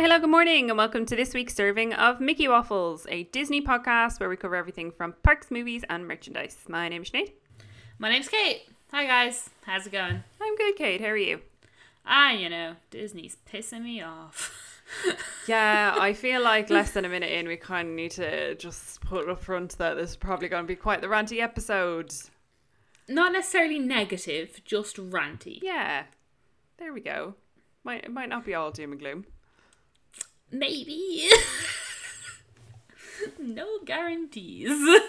Hi, hello, good morning, and welcome to this week's serving of Mickey Waffles, a Disney podcast where we cover everything from parks, movies, and merchandise. My name's Sinead. My name's Kate. Hi guys, how's it going? I'm good, Kate. How are you? Ah, you know, Disney's pissing me off. Yeah, I feel like less than a minute in, we kind of need to just put up front that this is probably going to be quite the ranty episode. Not necessarily negative, just ranty. Yeah, there we go. Might, it might not be all doom and gloom. Maybe. no guarantees.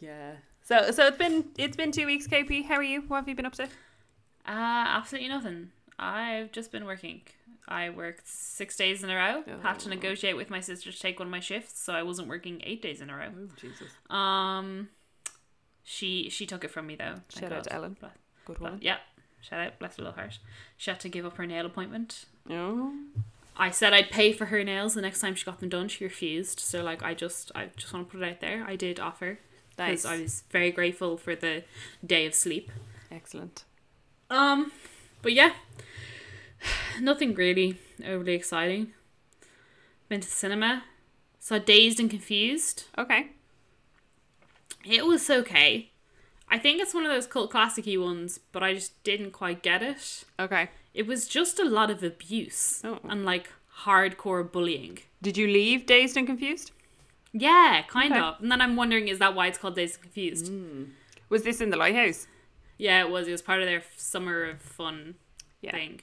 Yeah. So, so it's been it's been two weeks, KP. How are you? What have you been up to? Uh, absolutely nothing. I've just been working. I worked six days in a row. Had to Oh. negotiate with my sister to take one of my shifts, so I wasn't working eight days in a row. Oh, Jesus. Um, she she took it from me though. Shout out to Ellen. Good one. yeah, shout out, bless her little heart. She had to give up her nail appointment. Oh, I said I'd pay for her nails the next time she got them done. She refused. So like I just I just want to put it out there. I did offer nice. because I was very grateful for the day of sleep. Excellent. Um, but yeah, nothing really overly exciting. Went to the cinema, saw Dazed and Confused. Okay. It was okay. I think it's one of those cult classicy ones, but I just didn't quite get it. Okay. It was just a lot of abuse Oh. and like hardcore bullying. Did you leave dazed and confused? Yeah, kind Okay. of. And then I'm wondering, is that why it's called Dazed and Confused? Hmm. Was this in the lighthouse? Yeah, it was. It was part of their summer of fun Yeah. thing.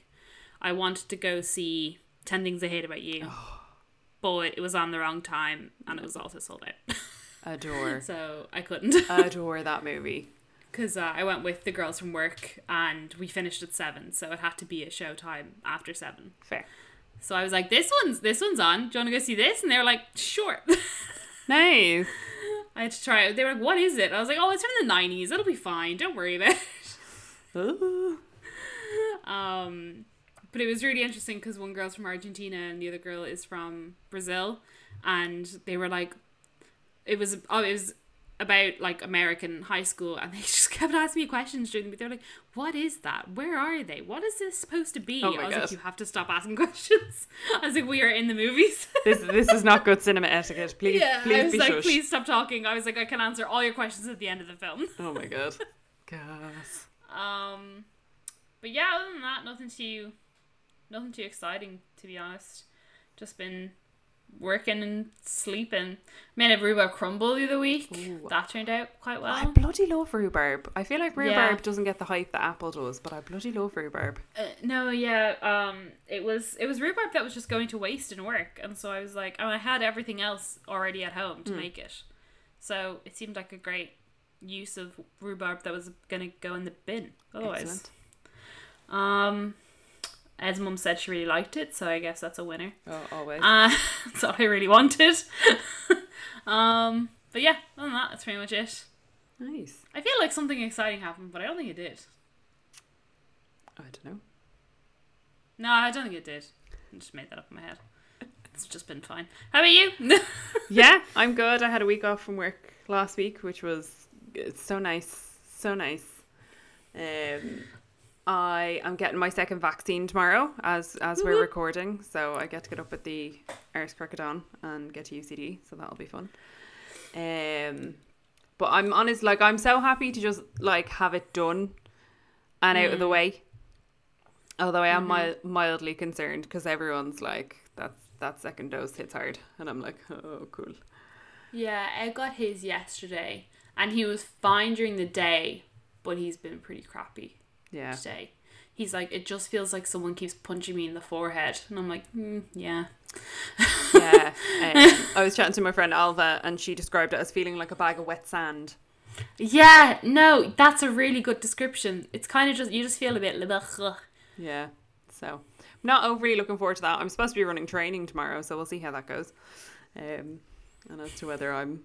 I wanted to go see Ten Things I Hate About You, oh. but it was on the wrong time, and it was also sold out, Adore. so I couldn't. Adore that movie. Because uh, I went with the girls from work, and we finished at seven, so it had to be a show time after seven. Fair. So I was like, "This one's this one's on. Do you want to go see this?" And they were like, "Sure." Nice. I had to try it. They were like, "What is it?" I was like, "Oh, it's from the '90s. It'll be fine. Don't worry about it." Ooh. Um, but it was really interesting because one girl's from Argentina and the other girl is from Brazil, and they were like, it was oh, it was about like American high school, and they just kept asking me questions during the week. They're like, "What is that? Where are they? What is this supposed to be?" Oh I was God. like, "You have to stop asking questions." I was like, "We are in the movies." This this is not good cinema etiquette. Please, yeah, please I was be like, shush. "Please stop talking." I was like, "I can answer all your questions at the end of the film." Oh my god. Gas. Um, but yeah, other than that, nothing too, nothing too exciting to be honest. Just been working and sleeping. Made a rhubarb crumble the other week. Ooh. That turned out quite well. I bloody love rhubarb. I feel like rhubarb Yeah. doesn't get the hype that apple does, but I bloody love rhubarb. Uh, no, yeah, um, it was it was rhubarb that was just going to waste in work, and so I was like, oh, I had everything else already at home to make it, so it seemed like a great use of rhubarb that was gonna go in the bin otherwise. Excellent. Um, Ed's mum said she really liked it, so I guess that's a winner. Oh, always. Uh, that's all I really wanted. um, but yeah, other than that, that's pretty much it. nice. I feel like something exciting happened, but I don't think it did. I don't know. No, I don't think it did. I just made that up in my head. It's just been fine. How about you? yeah, I'm good. I had a week off from work last week, which was it's so nice, so nice. Um, I am getting my second vaccine tomorrow, as as we're recording. So I get to get up at the Irish Crocodile and get to UCD, so that'll be fun. Um, but I'm honest, like I'm so happy to just like have it done and out of the Mm. way. Although I am Mhm. mild, mildly concerned because everyone's like that that second dose hits hard, and I'm like, oh, cool. yeah, Ed got his yesterday, and he was fine during the day, but he's been pretty crappy Yeah. today. He's like, it just feels like someone keeps punching me in the forehead, and I'm like, mm, yeah. yeah. Um, I was chatting to my friend Alva, and she described it as feeling like a bag of wet sand. Yeah, no, that's a really good description. It's kind of just you just feel a bit. Yeah. So, I'm not overly looking forward to that. I'm supposed to be running training tomorrow, so we'll see how that goes. Um, and as to whether I'm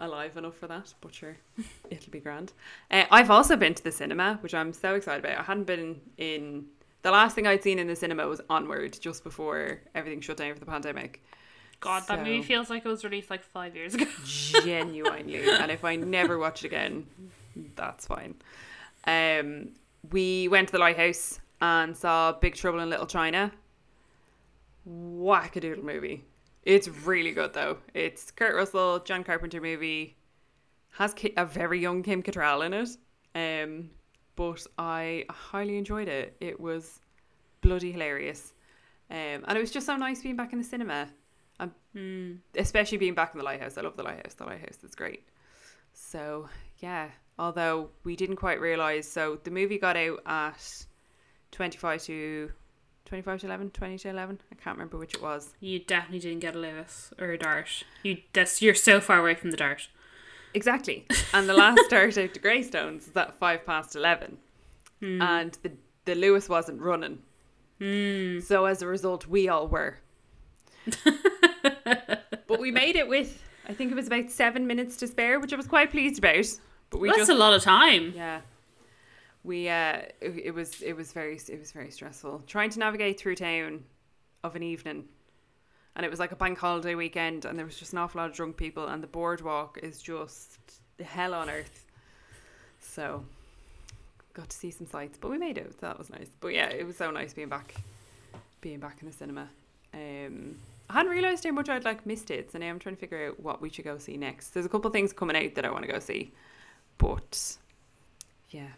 alive enough for that, but sure, it'll be grand. Uh, I've also been to the cinema, which I'm so excited about. I hadn't been in. The last thing I'd seen in the cinema was Onward, just before everything shut down for the pandemic. God, that movie feels like it was released like five years ago. genuinely and if i never watch it again that's fine um we went to the lighthouse and saw big trouble in little china wackadoodle movie. It's really good though. It's Kurt Russell, John Carpenter movie. Has a very young Kim Cattrall in it. Um, but I highly enjoyed it. It was bloody hilarious. Um, and it was just so nice being back in the cinema. Hmm. especially being back in the lighthouse. I love the lighthouse. The lighthouse is great. So yeah, although we didn't quite realize, so the movie got out at twenty five to twenty five to 11, 20 to eleven. I can't remember which it was. You definitely didn't get a Luas or a dart. You that's you're so far away from the dart. Exactly. And the last start out to Greystones is at five past eleven, Hmm. and the the Luas wasn't running. Hmm. So as a result, we all were. but we made it with, I think it was about seven minutes to spare, which I was quite pleased about. But we That's just a lot of time. Yeah. We uh it, it was it was very it was very stressful trying to navigate through town of an evening. And it was like a bank holiday weekend and there was just an awful lot of drunk people and the boardwalk is just the hell on earth. So got to see some sights, but we made it. So that was nice. But yeah, it was so nice being back being back in the cinema. Um I hadn't realised how much I'd like missed it, so now I'm trying to figure out what we should go see next. There's a couple of things coming out that I want to go see. But yeah.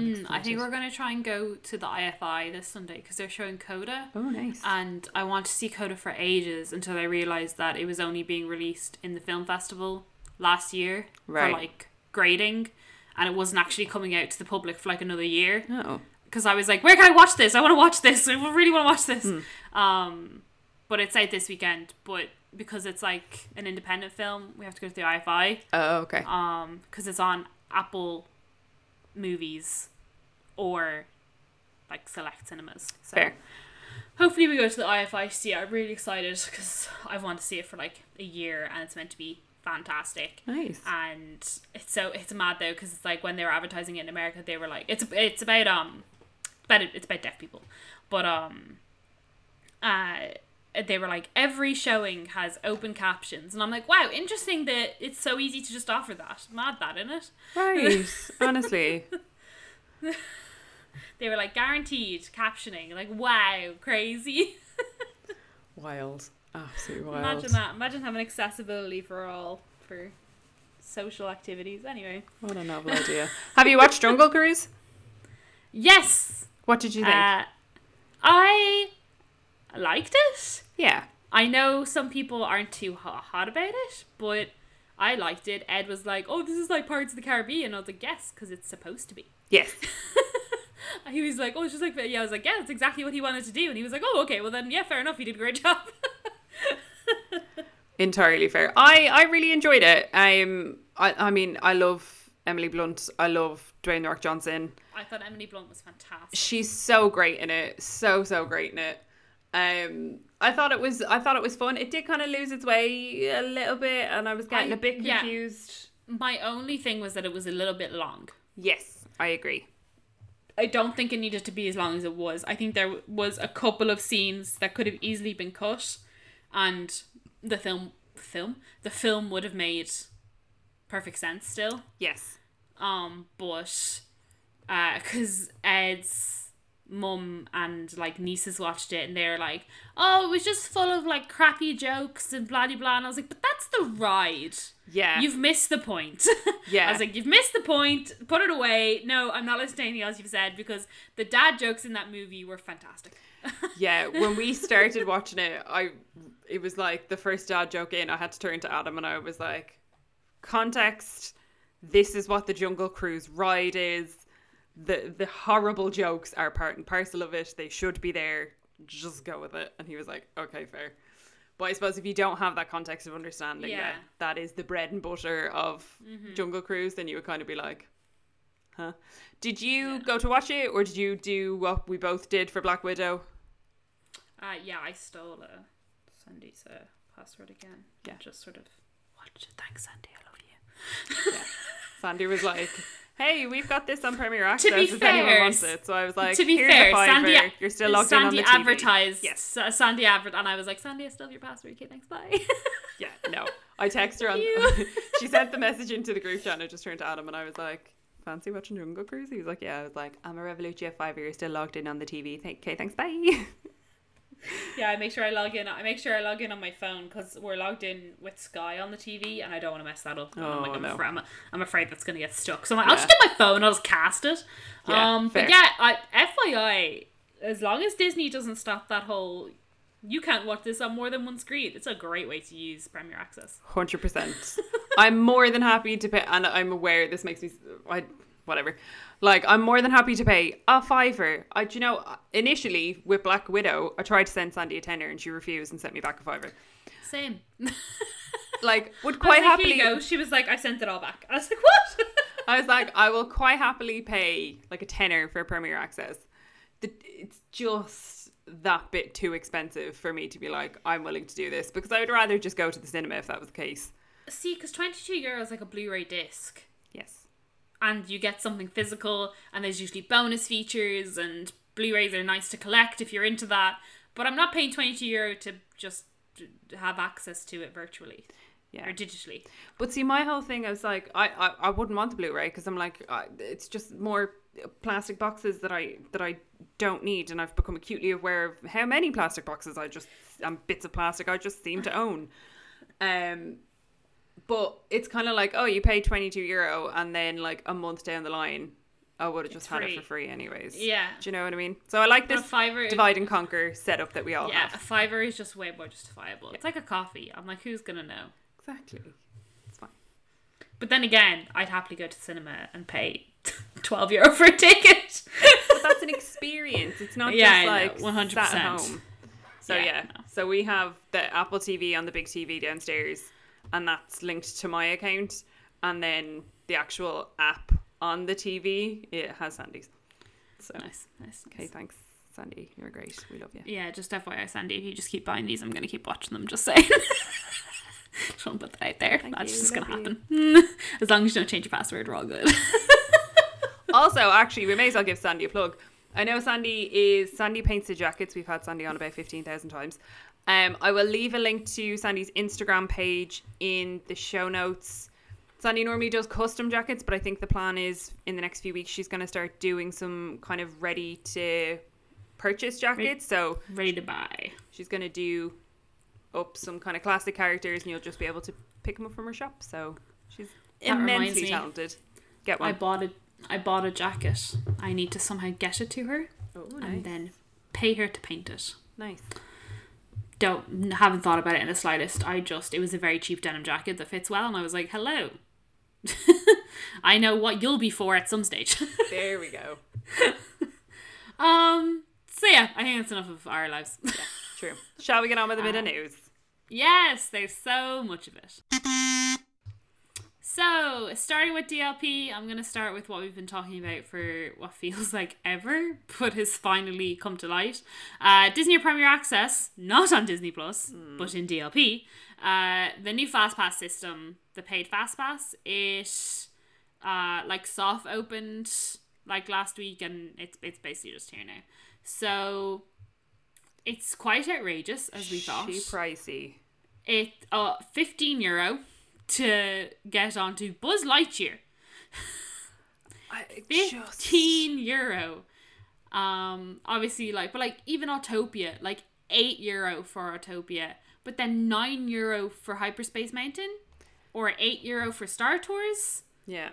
Mm, I think we're going to try and go to the IFI this Sunday because they're showing Coda. Oh, nice. And I want to see Coda for ages until I realised that it was only being released in the film festival last year Right. for like grading. And it wasn't actually coming out to the public for like another year. oh, because I was like, where can I watch this? I want to watch this. I really want to watch this. Hmm. Um, but it's out this weekend. But because it's like an independent film, we have to go to the IFI. oh, okay. Um, because it's on Apple Movies or like select cinemas. So Fair. hopefully we go to the IFI see it. I'm really excited because I've wanted to see it for like a year and it's meant to be fantastic Nice. and it's so it's mad though because it's like when they were advertising it in America, they were like, it's it's about um, about it's about deaf people, but um, uh, they were like every showing has open captions, and I'm like, wow, interesting that it's so easy to just offer that. Mad that, isn't it? Right. Honestly. They were like guaranteed captioning, like wow, crazy. Wild. Absolutely wild. Imagine that. Imagine having accessibility for all for social activities. Anyway, What a novel idea. Have you watched Jungle Cruise? yes, What did you think? Uh, I liked it. yeah. I know some people aren't too hot, about it, but I liked it. Ed was like, "Oh, this is like Pirates of the Caribbean." I was like, "Yes, because it's supposed to be." Yes. he was like, "Oh, it's just like yeah." I was like, "Yeah, that's exactly what he wanted to do," and he was like, "Oh, okay, well then, yeah, fair enough. He did a great job." Entirely fair. I, I really enjoyed it. Um, I, I mean, I love Emily Blunt. I love Dwayne The Rock Johnson. I thought Emily Blunt was fantastic. She's so great in it. So so great in it. Um, I thought it was I thought it was fun. It did kind of lose its way a little bit, and I was getting I- a bit yeah. confused. My only thing was that it was a little bit long. Yes, I agree. I don't think it needed to be as long as it was. I think there was a couple of scenes that could have easily been cut, and the film, film, the film would have made perfect sense still. Yes. Um, but uh, cause Ed's mum and like nieces watched it and they're like, oh, it was just full of like crappy jokes and blah blah blah. And I was like, but that's the ride. Yeah. You've missed the point. Yeah. I was like, you've missed the point. Put it away. No, I'm not listening to anything else you've said because the dad jokes in that movie were fantastic. yeah, when we started watching it, I it was like the first dad joke in. I had to turn to Adam and I was like, context. This is what the Jungle Cruise ride is. The the horrible jokes are part and parcel of it. They should be there. Just go with it. And he was like, okay, fair. But I suppose if you don't have that context of understanding Yeah. that that is the bread and butter of Mm-hmm. Jungle Cruise, then you would kind of be like, huh? Did you Yeah. go to watch it or did you do what we both did for Black Widow? Uh, yeah, I stole Sandy's uh, password again. Yeah. Just sort of watch it. Thanks, Sandy. I love you. Yeah. Sandy was like, "Hey, we've got this on Premier Access. To be if anyone fair, wants it." So I was like, to be "Here's fair. Sandy, You're still logged in on Sandy the TV." advertised. Yes. Yes. Sandy advert, and I was like, Sandy, I still have your password. Okay, thanks, bye. Yeah. No. I text her on. She sent the message into the group chat, and I just turned to Adam, and I was like, "Fancy watching Jungle Cruise?" He was like, "Yeah." I was like, "I'm a Revolution fiver. You're still logged in on the TV. Okay. Thanks. Bye." Yeah, I make sure I log in. I make sure I log in on my phone because we're logged in with Sky on the TV, and I don't want to mess that up. And I'm, like, Oh, I'm, no. afraid, I'm, I'm afraid that's gonna get stuck. So I'm like, I'll just get my phone. I'll just cast it. Yeah, um, fair. but yeah, I, FYI, as long as Disney doesn't stop that whole, you can't watch this on more than one screen. It's a great way to use Premier Access. Hundred percent. I'm more than happy to pay, and I'm aware this makes me, I, whatever. Like I'm more than happy to pay a fiver. I, do you know, initially with Black Widow, I tried to send Sandy a tenner and she refused and sent me back a fiver. Same. Like would quite like, happily. Go. She was like, I sent it all back. I was like, what? I was like, I will quite happily pay like a tenner for a Premier Access. The, it's just that bit too expensive for me to be like, I'm willing to do this because I would rather just go to the cinema if that was the case. See, because 22 euros is like a Blu-ray disc. Yes. And you get something physical and there's usually bonus features and blu-rays are nice to collect if you're into that but i'm not paying 22 euro to just have access to it virtually Yeah. or digitally But see, my whole thing, I was like, I, I, I wouldn't want the Blu-ray because I'm like, I, it's just more plastic boxes that I that I don't need, and I've become acutely aware of how many plastic boxes I just and bits of plastic I just seem to own. Um, but it's kind of like, oh, you pay twenty two euro, and then like a month down the line, I would have just had it for free anyways. yeah Do you know what I mean? So I like this fiver divide and conquer setup that we all yeah a have. fiver is just way more justifiable it's like a coffee i'm like who's gonna know Exactly. It's fine. but then again i'd happily go to the cinema and pay 12 euro for a ticket but that's an experience. It's not Yeah, just like 100%. sat at home. So Yeah, yeah, no. so we have the Apple TV on the big TV downstairs, and that's linked to my account, and then the actual app on the TV it has Sandy's. So nice nice, okay, nice. thanks, Sandy. You're great. We love you. Yeah, just FYI, Sandy, if you just keep buying these, I'm going to keep watching them, just saying. just want to put that out there. Thank That's you, just going to happen. as long as you don't change your password, we're all good. also, actually, we may as well give Sandy a plug. I know Sandy is Sandy paints the jackets. We've had Sandy on about fifteen thousand times. Um, I will leave a link to Sandy's Instagram page in the show notes. Sandy normally does custom jackets, but I think the plan is in the next few weeks she's going to start doing some kind of ready to purchase jackets. So Ready to buy. she's going to do up some kind of classic characters, and you'll just be able to pick them up from her shop. So she's immensely talented. Get one. I bought a I bought a jacket. I need to somehow get it to her oh, and then pay her to paint it. nice. Don't haven't thought about it in the slightest. I just it was a very cheap denim jacket that fits well, and I was like, "Hello, I know what you'll be for at some stage." There we go. um. So yeah, I think that's enough of our lives. True. Shall we get on with a bit of Um, news? Yes, there's so much of it. So, starting with DLP, I'm going to start with what we've been talking about for what feels like ever, but has finally come to light. Uh, Disney Premier Access, not on Disney Plus, but in DLP. Uh, the new FastPass system, the paid FastPass, it uh, like soft opened like last week, and it's it's basically just here now. So, it's quite outrageous, as we thought She pricey. it uh 15 euro to get onto Buzz Lightyear. I 15 euro. Um obviously like but like even Autopia, like 8 euro for Autopia, but then 9 euro for Hyperspace Mountain or 8 euro for Star Tours, yeah.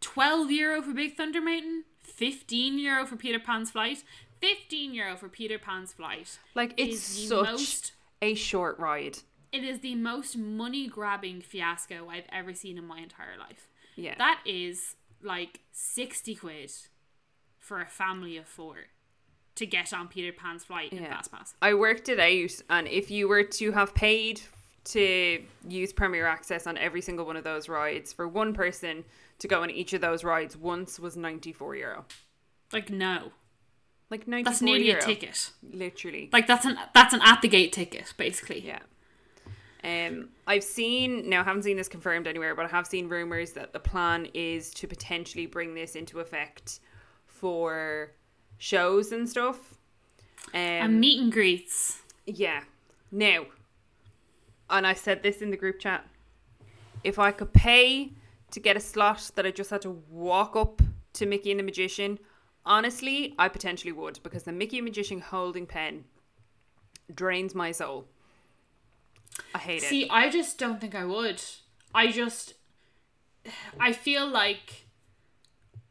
12 euro for Big Thunder Mountain, 15 euro for Peter Pan's Flight, 15 euro for Peter Pan's Flight. Like it's such most a short ride. It is the most money grabbing fiasco I've ever seen in my entire life. Yeah. That is like 60 quid for a family of four to get on Peter Pan's flight in Yeah. FastPass. I worked it out, and if you were to have paid to use Premier Access on every single one of those rides for one person to go on each of those rides once was 94 euro. Like no. Like 94 That's nearly euro. a ticket. Literally. Like that's an that's an at the gate ticket basically. Yeah. Um, I've seen now. I haven't seen this confirmed anywhere, but I have seen rumors that the plan is to potentially bring this into effect for shows and stuff. Um, And meet and greets. yeah. Now, and I said this in the group chat. If I could pay to get a slot that I just had to walk up to Mickey and the Magician, honestly, I potentially would because the Mickey and Magician holding pen drains my soul. I hate See, it. See, I just don't think I would. I just, I feel like,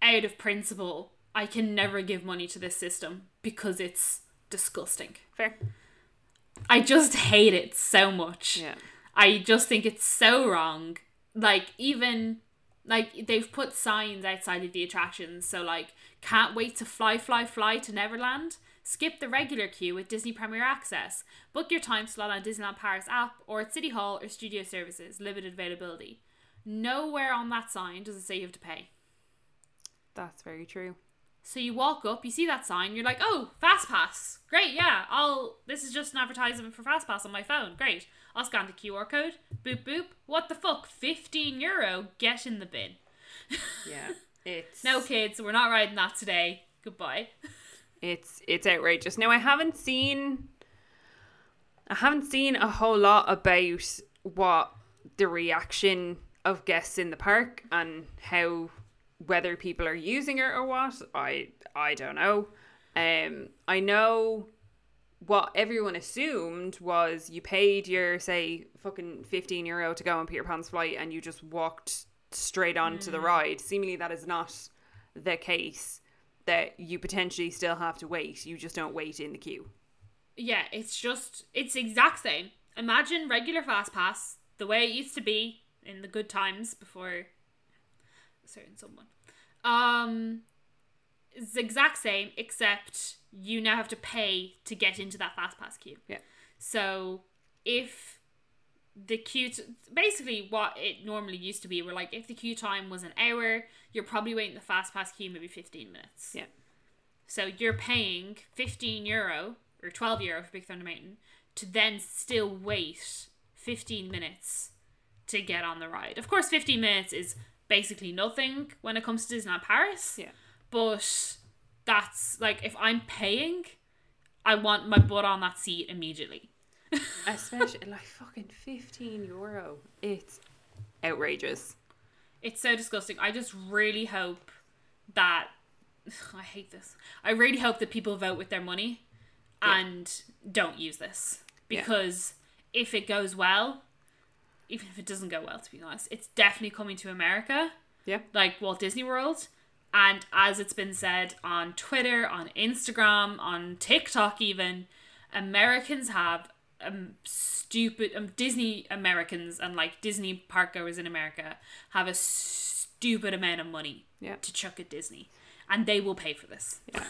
out of principle, I can never give money to this system because it's disgusting. Fair. I just hate it so much. Yeah. I just think it's so wrong. Like even like they've put signs outside of the attractions, so like can't wait to fly, fly, fly to Neverland. Skip the regular queue with Disney Premier Access. Book your time slot on Disneyland Paris app or at City Hall or Studio Services. Limited availability. Nowhere on that sign does it say you have to pay. That's very true. So you walk up, you see that sign, you're like, oh, Fast Pass. Great, yeah. I'll this is just an advertisement for Fast Pass on my phone. Great. I'll scan the QR code. Boop boop. What the fuck? Fifteen euro. Get in the bin. Yeah. It's No kids, we're not riding that today. Goodbye. It's it's outrageous. Now I haven't seen I haven't seen a whole lot about what the reaction of guests in the park and how whether people are using it or what. I I don't know. Um I know what everyone assumed was you paid your say fucking 15 euro to go on Peter Pan's flight and you just walked straight on to the ride. Seemingly that is not the case that you potentially still have to wait. You just don't wait in the queue. Yeah, it's just it's exact same. Imagine regular Fast Pass the way it used to be in the good times before certain someone. Um, it's the exact same except you now have to pay to get into that Fast Pass queue. Yeah. So if the queue, t- basically what it normally used to be, where like if the queue time was an hour, you're probably waiting the Fast Pass queue maybe fifteen minutes. Yeah. So you're paying 15 euro or 12 euro for Big Thunder Mountain to then still wait 15 minutes to get on the ride. Of course, 15 minutes is basically nothing when it comes to Disneyland Paris. Yeah. But that's like if I'm paying, I want my butt on that seat immediately. Especially like fucking 15 euro. It's outrageous. It's so disgusting. I just really hope that I hate this. I really hope that people vote with their money Yeah. and don't use this Yeah. because if it goes well, even if it doesn't go well, to be honest, it's definitely coming to America, Yeah. like Walt Disney World. And as it's been said on Twitter, on Instagram, on TikTok, even Americans have um stupid um Disney Americans and like Disney park goers in America have a stupid amount of money Yeah. to chuck at Disney, and they will pay for this. Yeah.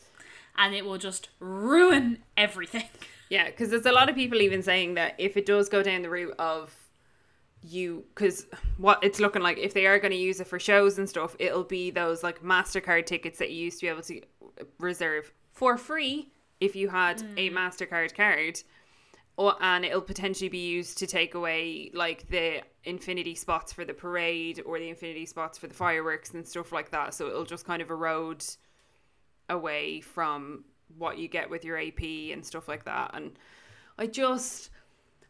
and it will just ruin everything. Yeah, because there's a lot of people even saying that if it does go down the route of you, because what it's looking like, if they are going to use it for shows and stuff, it'll be those like MasterCard tickets that you used to be able to reserve for free if you had a MasterCard card. Or, and it'll potentially be used to take away like the infinity spots for the parade or the infinity spots for the fireworks and stuff like that. So it'll just kind of erode away from what you get with your AP and stuff like that. And I just,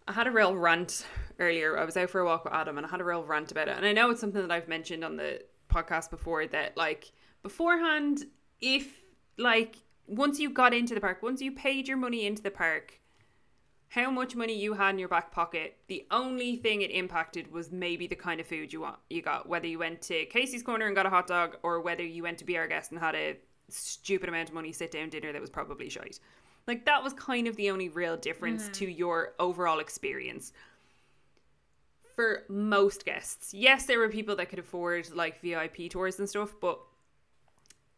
I had a real rant earlier. I was out for a walk with Adam and I had a real rant about it. And I know it's something that I've mentioned on the podcast before that, like, beforehand, if, like, once you got into the park, once you paid your money into the park, how much money you had in your back pocket, the only thing it impacted was maybe the kind of food you want you got. Whether you went to Casey's Corner and got a hot dog, or whether you went to Be Our Guest and had a stupid amount of money sit down dinner that was probably shite. Like that was kind of the only real difference mm-hmm. to your overall experience. For most guests, yes, there were people that could afford like VIP tours and stuff, but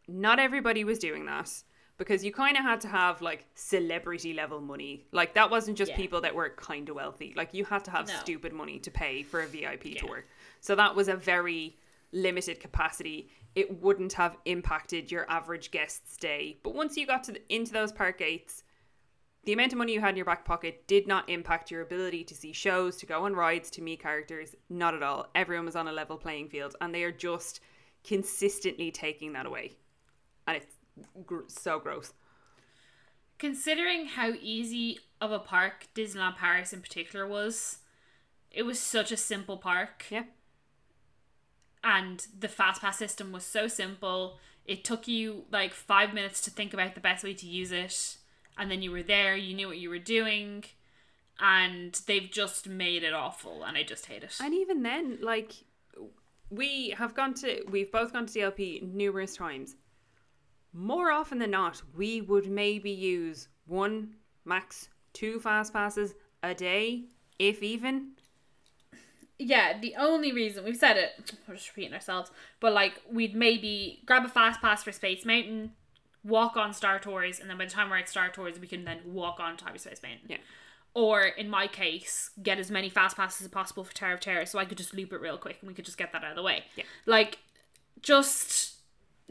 not everybody was doing that because you kind of had to have like celebrity level money. Like that wasn't just Yeah. people that were kind of wealthy. Like you had to have No. stupid money to pay for a VIP Yeah. tour. So that was a very limited capacity. It wouldn't have impacted your average guest's day. But once you got to the, into those park gates, the amount of money you had in your back pocket did not impact your ability to see shows, to go on rides, to meet characters. Not at all. Everyone was on a level playing field, and they are just consistently taking that away, and it's gr- so gross. Considering how easy of a park Disneyland Paris in particular was, it was such a simple park. Yeah. and the fast pass system was so simple. It took you like five minutes to think about the best way to use it, and then you were there, you knew what you were doing, and they've just made it awful, and I just hate it. And even then, like, we have gone to, we've both gone to DLP numerous times. More often than not, we would maybe use one, max two fast passes a day, if even. Yeah, the only reason we've said it, we're just repeating ourselves, but like we'd maybe grab a fast pass for Space Mountain, walk on Star Tours, and then by the time we're at Star Tours, we can then walk on to Hyperspace Mountain. Yeah. Or in my case, get as many fast passes as possible for Tower of Terror, so I could just loop it real quick and we could just get that out of the way. Yeah. Like, just,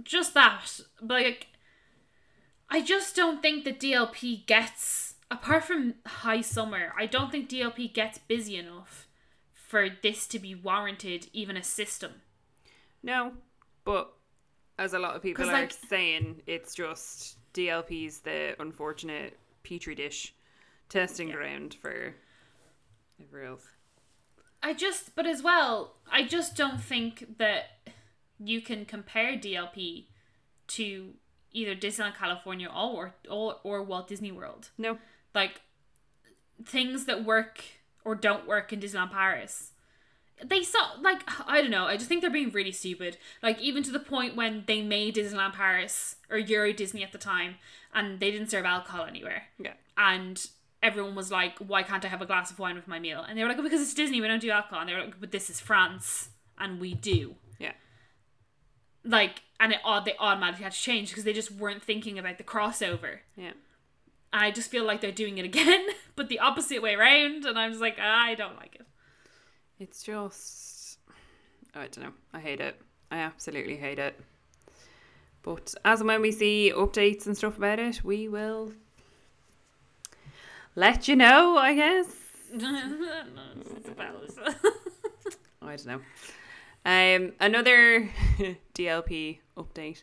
just that. But like, I just don't think that DLP gets, apart from high summer, I don't think DLP gets busy enough for this to be warranted even a system. No, but as a lot of people are like- saying, it's just DLP's the unfortunate petri dish testing Yeah. ground for everyone else. I just, but as well, I just don't think that you can compare DLP to either Disneyland California or or or Walt Disney World. No, Like things that work or don't work in Disneyland Paris. They saw like I don't know. I just think they're being really stupid. Like even to the point when they made Disneyland Paris or Euro Disney at the time, and they didn't serve alcohol anywhere yeah, and everyone was like, "Why can't I have a glass of wine with my meal?" And they were like, "Because it's Disney, we don't do alcohol." And they were like, "But this is France, and we do." Like, and it odd they automatically had to change because they just weren't thinking about the crossover. yeah. And I just feel like they're doing it again, but the opposite way around. And I'm just like, "Ah, I don't like it. It's just, oh, I don't know. I hate it. I absolutely hate it. But as and when we see updates and stuff about it, we will let you know. I guess. I don't know. Um, another DLP update.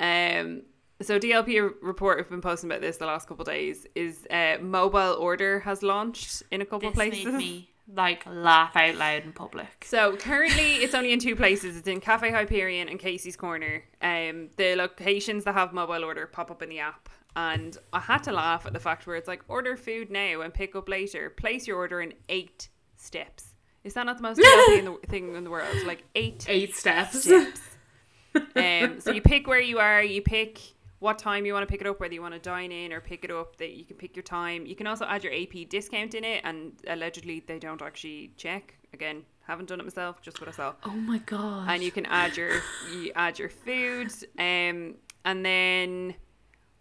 Um, so DLP report have been posting about this the last couple of days. Is uh, mobile order has launched in a couple of places. me like laugh out loud in public. So currently, it's only in two places. It's in Cafe Hyperion and Casey's Corner. Um, the locations that have mobile order pop up in the app, and I had to laugh at the fact where it's like order food now and pick up later. Place your order in eight steps. Is that not the most in the thing in the world? Like eight Eight steps. steps. Um, so you pick where you are. You pick what time you want to pick it up, whether you want to dine in or pick it up. That you can pick your time. You can also add your AP discount in it, and allegedly they don't actually check. Again, haven't done it myself, just what I saw. Oh my god. And you can add your you add your food, um, and then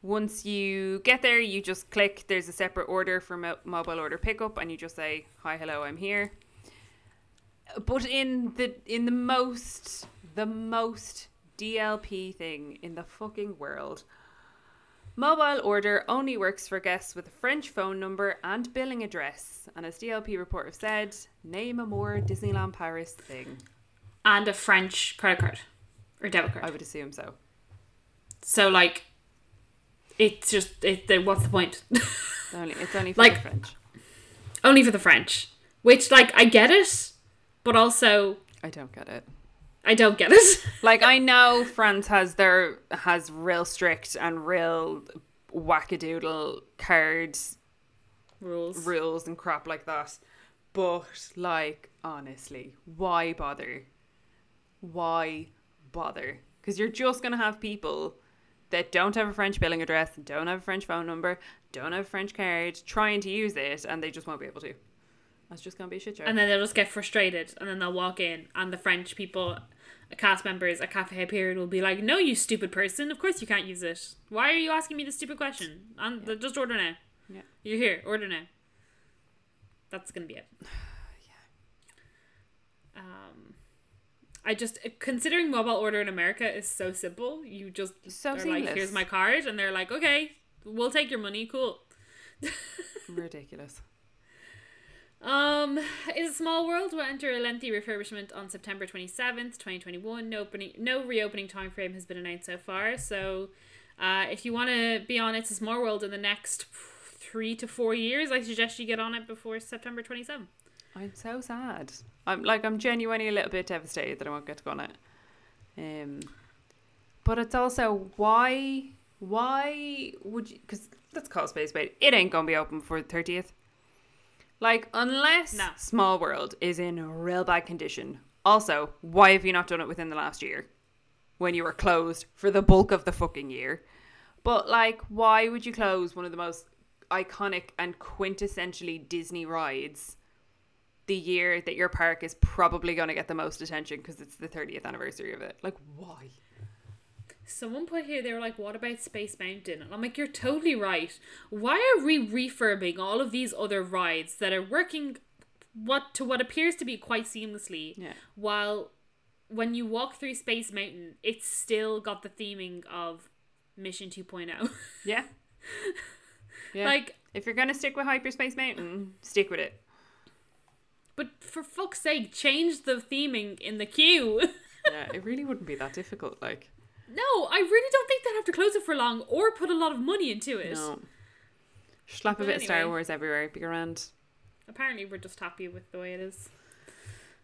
once you get there, you just click. There's a separate order for mo- mobile order pickup, and you just say, "Hi, hello, I'm here." But in the in the most the most DLP thing in the fucking world. Mobile order only works for guests with a French phone number and billing address. And as DLP report have said, name a more Disneyland Paris thing. and a French credit card or debit card. I would assume so. So like, it's just it. What's the point? Only it's only for Like- the French. Only for the French, which like I get it, but also I don't get it. I don't get it. Like I know France has their has real strict and real wackadoodle cards Rules. rules and crap like that. But like honestly, why bother? Why bother? Because you're just gonna have people that don't have a French billing address, don't have a French phone number, don't have a French card, trying to use it, and they just won't be able to. That's just gonna be a shit show. And then they'll just get frustrated, and then they'll walk in, and the French people, cast members at Cafe Hyperion will be like, "No, you stupid person! Of course you can't use it. Why are you asking me this stupid question? And just order now. Yeah. You're here. Order now. That's gonna be it. yeah. Um, I just considering mobile order in America is so simple. You just So are like, "Here's my card," and they're like, "Okay, we'll take your money. Cool." Ridiculous. Um, is a small world will enter a lengthy refurbishment on September twenty seventh, twenty twenty one. No opening, no reopening time frame has been announced so far. So, uh, if you want to be on It's a Small World in the next three to four years, I suggest you get on it before September twenty seventh. I'm so sad. I'm like I'm genuinely a little bit devastated that I won't get to go on it. Um, but it's also why why would you? Because let's call space spade. It ain't gonna be open for the thirtieth. Like unless No. Small World is in real bad condition. Also, why have you not done it within the last year? When you were closed for the bulk of the fucking year. But like, why would you close one of the most iconic and quintessentially Disney rides the year that your park is probably going to get the most attention because it's the 30th anniversary of it? Like, why? Someone put here, they were like, what about Space Mountain? And I'm like, you're totally right. Why are we refurbing all of these other rides that are working what to what appears to be quite seamlessly Yeah. while when you walk through Space Mountain, it's still got the theming of Mission 2.0. Yeah. Yeah. like, if you're going to stick with Hyperspace Mountain, stick with it. but for fuck's sake, change the theming in the queue. Yeah, it really wouldn't be that difficult. Like, no, I really don't think they'd have to close it for long or put a lot of money into it. no. Slap a bit of Star. Wars everywhere, be grand. Apparently, we're just happy with the way it is.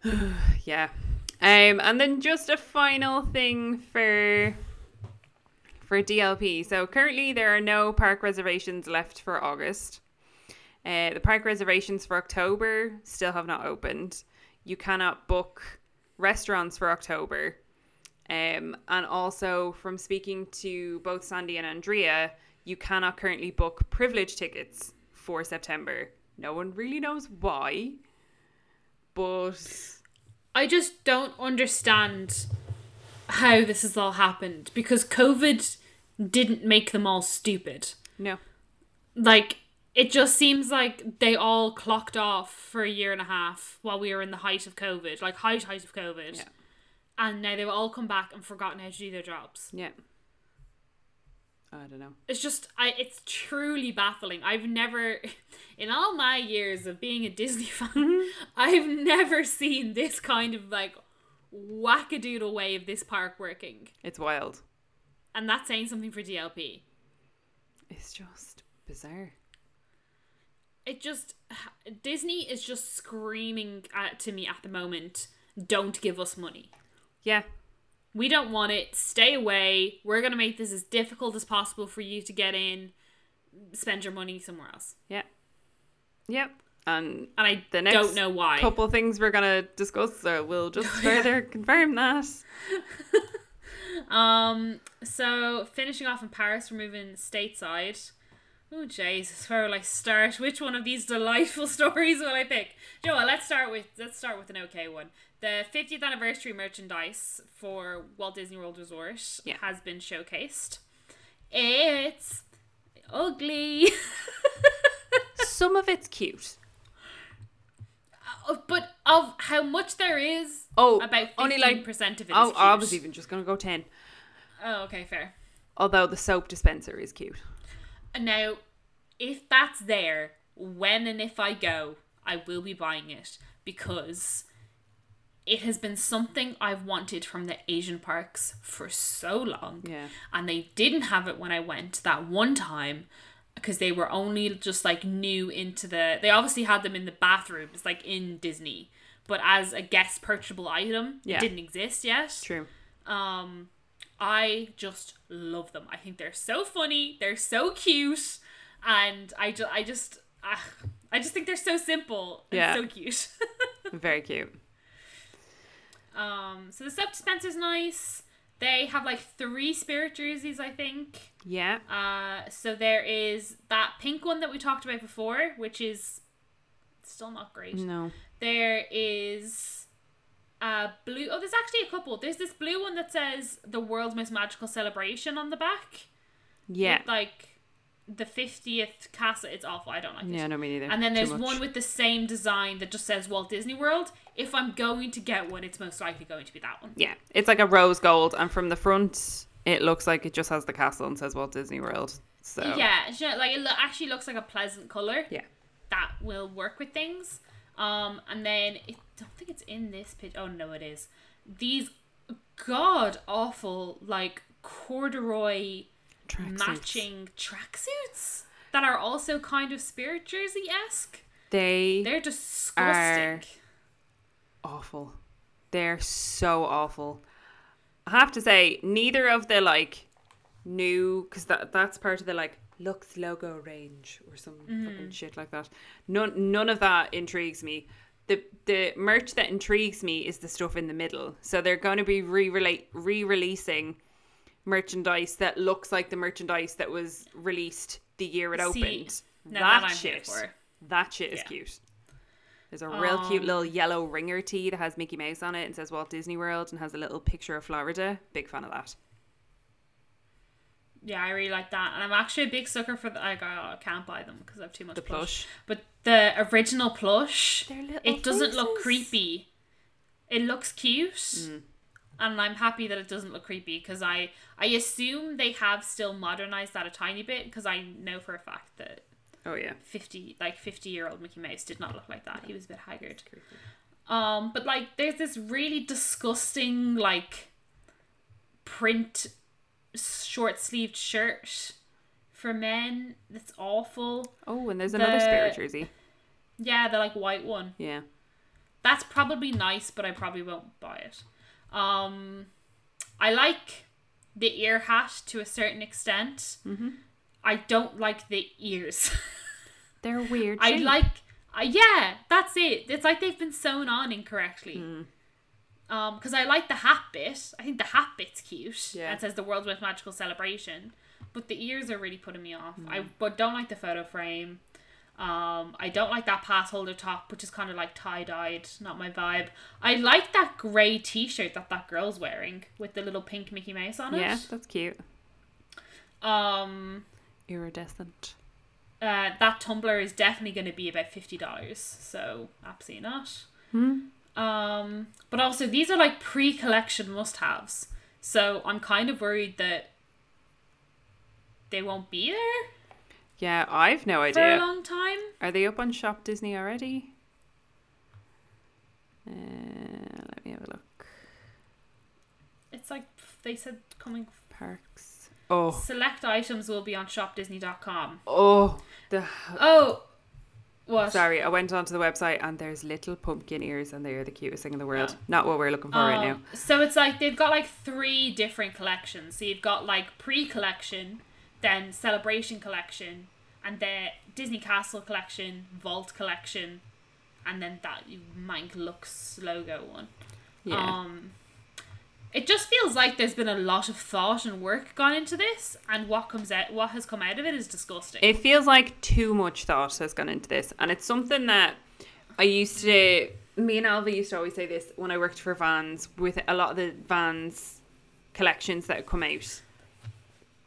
Yeah. Um, and then just a final thing for for DLP. So currently there are no park reservations left for August. Uh, the park reservations for October still have not opened. You cannot book restaurants for October. Um, and also from speaking to both Sandy and Andrea, you cannot currently book privilege tickets for September. No one really knows why. But I just don't understand how this has all happened because COVID didn't make them all stupid. no. Like, it just seems like they all clocked off for a year and a half while we were in the height of COVID, like height height of COVID. Yeah. And now they've all come back and forgotten how to do their jobs. Yeah. I don't know. It's just I it's truly baffling. I've never in all my years of being a Disney fan, I've never seen this kind of like wackadoodle way of this park working. It's wild. And that's saying something for DLP. It's just bizarre. It just Disney is just screaming at, to me at the moment, don't give us money. Yeah. We don't want it. Stay away. We're going to make this as difficult as possible for you to get in. Spend your money somewhere else. Yeah. Yep. And And I the next don't know why. couple of things we're gonna discuss, so we'll just further confirm that. Um, so finishing off in Paris, we're moving stateside. Oh Jesus, where will I start? Which one of these delightful stories will I pick? Joe, let's start with let's start with an okay one. The 50th anniversary merchandise for Walt Disney World Resort Yeah. has been showcased. It's ugly. Some of it's cute. Uh, but of how much there is, Oh, about only like 15% of it. Oh, I was even just gonna go ten. Oh, okay, fair. Although the soap dispenser is cute. Now, if that's there, when and if I go, I will be buying it because it has been something I've wanted from the Asian parks for so long. Yeah. And they didn't have it when I went that one time because they were only just like new into the. They obviously had them in the bathrooms, like in Disney, but as a guest purchasable item, Yeah. it didn't exist yet. True. Um, I just love them. I think they're so funny. They're so cute, and I just, I just, ah, I just think they're so simple and Yeah. so cute. Very cute. um, so the soap dispenser's nice. They have like three spirit jerseys, I think. Yeah. Uh, so there is that pink one that we talked about before, which is still not great. No. There is a blue. Oh, there's actually a couple. There's this blue one that says "The World's Most Magical Celebration" on the back. Yeah. With, like the fiftieth castle. It's awful. I don't like it. Yeah, no, me neither. And then there's one with the same design that just says Walt Disney World. If I'm going to get one, it's most likely going to be that one. Yeah, it's like a rose gold, and from the front, it looks like it just has the castle and says Walt Disney World. So Yeah, like it actually looks like a pleasant color. Yeah. that will work with things. Um, and then it, I don't think it's in this pitch. Oh no, it is. These god awful like corduroy Tracksuits. matching tracksuits that are also kind of spirit jersey esque. They They're disgusting. awful. They're so awful. I have to say, neither of the like new because that that's part of the like Lux logo range or some fucking shit like that. None none of that intrigues me. The the merch that intrigues me is the stuff in the middle. So they're going to be re re releasing merchandise that looks like the merchandise that was released the year it See, opened. that, that shit. That shit is Yeah. cute. There's a real cute Um, little yellow ringer tee that has Mickey Mouse on it and says Walt Disney World and has a little picture of Florida. Big fan of that. Yeah, I really like that, and I'm actually a big sucker for the. I, I can't buy them because I have too much The plush. plush. But the original plush, it doesn't look creepy. It looks cute, Mm. and I'm happy that it doesn't look creepy because I I assume they have still modernized that a tiny bit because I know for a fact that Oh yeah. 50 like 50 year old Mickey Mouse did not look like that. He was a bit haggard. Um, but like there's this really disgusting like print short sleeved shirt for men that's awful. Oh, and there's another The- spirit jersey. Yeah, the like white one. Yeah. That's probably nice, but I probably won't buy it. Um, I like the ear hat to a certain extent. Mm-hmm. I don't like the ears. They're weird. I shape. like, uh, yeah, that's it. It's like they've been sewn on incorrectly. Hmm. Um, because I like the hat bit. I think the hat bit's cute. Yeah. It says the world's most magical celebration, but the ears are really putting me off. Hmm. I but don't like the photo frame. Um, I don't like that pass holder top, which is kind of like tie dyed, not my vibe. I like that grey t shirt that that girl's wearing with the little pink Mickey Mouse on it. Yeah, that's cute. Um, Iridescent. uh, that tumbler is definitely going to be about fifty dollars. So absolutely not. Hmm. Um, but also these are like pre-collection must-haves. So I'm kind of worried that they won't be there Yeah, I've no idea. for a long time. Are they up on Shop Disney already? Uh, let me have a look. It's like they said coming. Parks. Oh, Select items will be on shopdisney.com. oh. The Oh, what? sorry, I went onto the website and there's little pumpkin ears and they are the cutest thing in the world. Not what we're looking for right now. Um, So it's like they've got like three different collections. So you've got like pre-collection, then celebration collection, and then Disney Castle collection, Vault collection, and then that Mank Lux logo one. Yeah. Um, it just feels like there's been a lot of thought and work gone into this, and what comes out, what has come out of it is disgusting. It feels like too much thought has gone into this, and it's something that I used to. Me and Alva used to always say this when I worked for Vans. With a lot of the Vans collections that come out,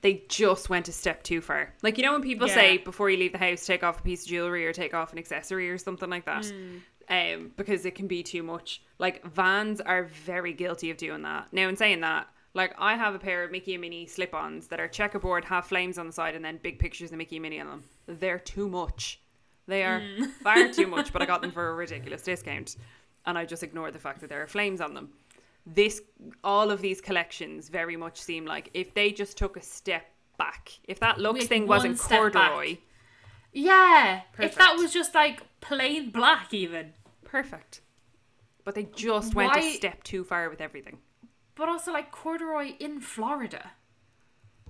they just went a step too far. Like you know when people say before you leave the house, take off a piece of jewelry or take off an accessory or something like that. Mm. Um, because it can be too much. Like Vans are very guilty of doing that. Now, in saying that, like I have a pair of Mickey and Minnie slip-ons that are checkerboard, have flames on the side, and then big pictures of Mickey and Minnie on them. They're too much. They are far too much. But I got them for a ridiculous discount, and I just ignored the fact that there are flames on them. This, all of these collections, very much seem like if they just took a step back, if that looks With thing wasn't step back. corduroy, yeah, if that was just like plain black, even. Perfect. But they just went a step too far with everything. But also like corduroy in Florida.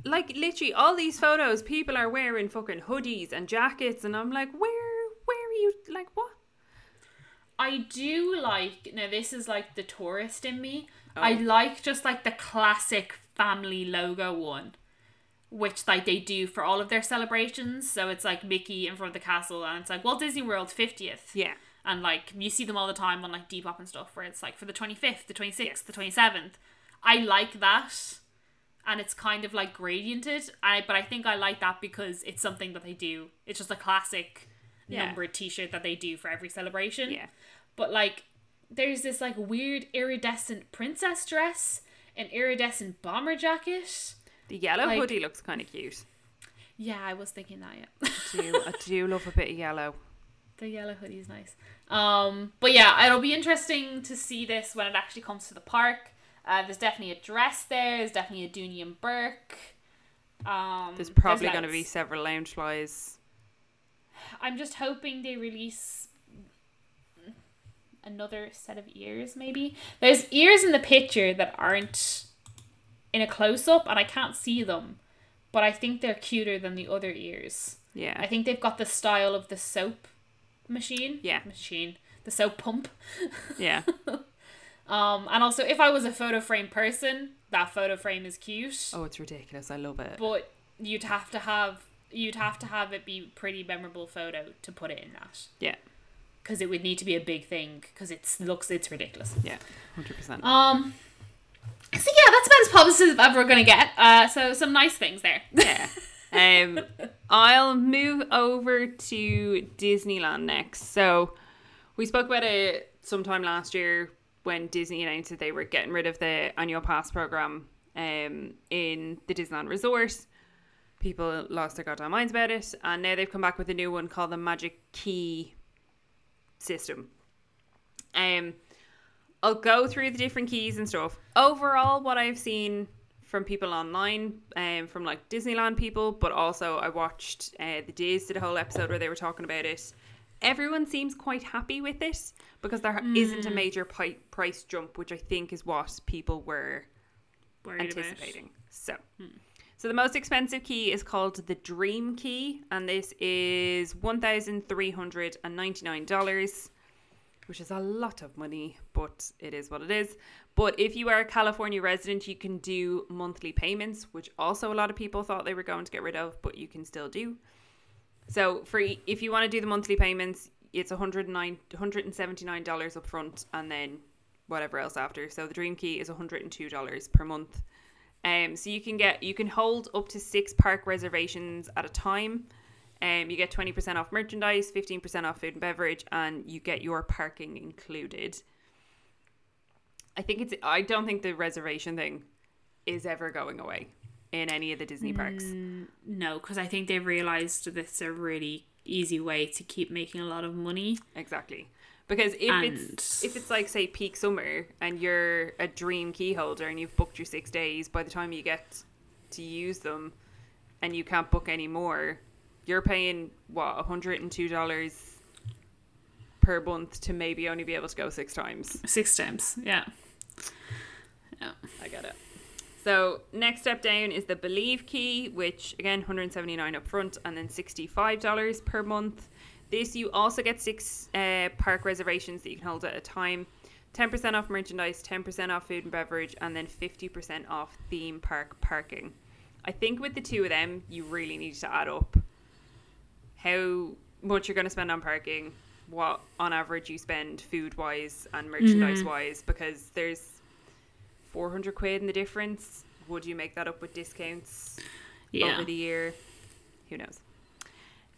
like literally all these photos people are wearing fucking hoodies and jackets and i'm like where where are you like what I do like now this is like the tourist in me. Oh. I Oh. like just like the classic family logo one. Which like they do for all of their celebrations. So it's like Mickey in front of the castle and it's like Walt Disney World fiftieth. yeah And like you see them all the time on like Depop and stuff where it's like for the twenty fifth, the twenty sixth, the twenty seventh. I like that. And it's kind of like gradiented. I but I think I like that because it's something that they do. It's just a classic Yeah. numbered t shirt that they do for every celebration. yeah But like there's this like weird iridescent princess dress, an iridescent bomber jacket. the yellow Like- hoodie looks kind of cute Yeah, I was thinking that, yeah. I do, I do love a bit of yellow the yellow hoodie is nice. Um, but yeah, it'll be interesting to see this when it actually comes to the park. Uh, there's definitely a dress there. There's definitely a Dooney and Bourke. Um, there's probably going to be several Loungeflys I'm just hoping they release another set of ears, maybe. There's ears in the picture that aren't in a close up, and I can't see them. but I think they're cuter than the other ears. Yeah. I think they've got the style of the soap machine. Yeah. Machine. The soap pump. yeah. Um, and also, if I was a photo frame person, that photo frame is cute. Oh, it's ridiculous. I love it. But you'd have to have you'd have to have it be pretty memorable photo to put it in that Yeah. because it would need to be a big thing because it looks it's ridiculous. Yeah. 100%. Um. So yeah, that's about as positive as we're gonna get. Uh, so some nice things there. yeah. Um, I'll move over to Disneyland next. So we spoke about it sometime last year when Disney announced that they were getting rid of the annual pass program um, in the Disneyland Resort. People lost their goddamn minds about it, and now they've come back with a new one called the Magic Key system. Um, I'll go through the different keys and stuff. Overall, what I've seen from people online, um, from like Disneyland people, but also I watched uh, the Days did a whole episode where they were talking about it. Everyone seems quite happy with it because there not a major pi- price jump, which I think is what people were Worried about. anticipating. So, so the most expensive key is called the Dream Key, and this is one thousand three hundred and ninety nine dollars, which is a lot of money, but it is what it is. But if you are a California resident, you can do monthly payments, which also a lot of people thought they were going to get rid of, but you can still do. So for if you want to do the monthly payments, it's 109 $179 up front and then whatever else after. So the dream key is $102 per month. Um so you can get you can hold up to 6 park reservations at a time. Um you get 20% off merchandise, 15% off food and beverage and you get your parking included. I think it's I don't think the reservation thing is ever going away in any of the Disney parks. Mm, no, because I think they've realized that it's a really easy way to keep making a lot of money. Exactly. Because if And- it's if it's like say peak summer and you're a dream key holder and you've booked your six days, by the time you get to use them and you can't book any more, you're paying what, hundred and two dollars per month to maybe only be able to go six times. Six times, yeah. Yeah. I get it. So next step down is the Believe key, which again 179 up front and then $65 per month. This you also get six uh, park reservations that you can hold at a time. 10% off merchandise, 10% off food and beverage, and then 50% off theme park parking. I think with the two of them, you really need to add up how much you're going to spend on parking, what on average you spend food wise and merchandise wise, because there's 400 quid in the difference. Would you make that up with discounts Yeah. over the year? Who knows?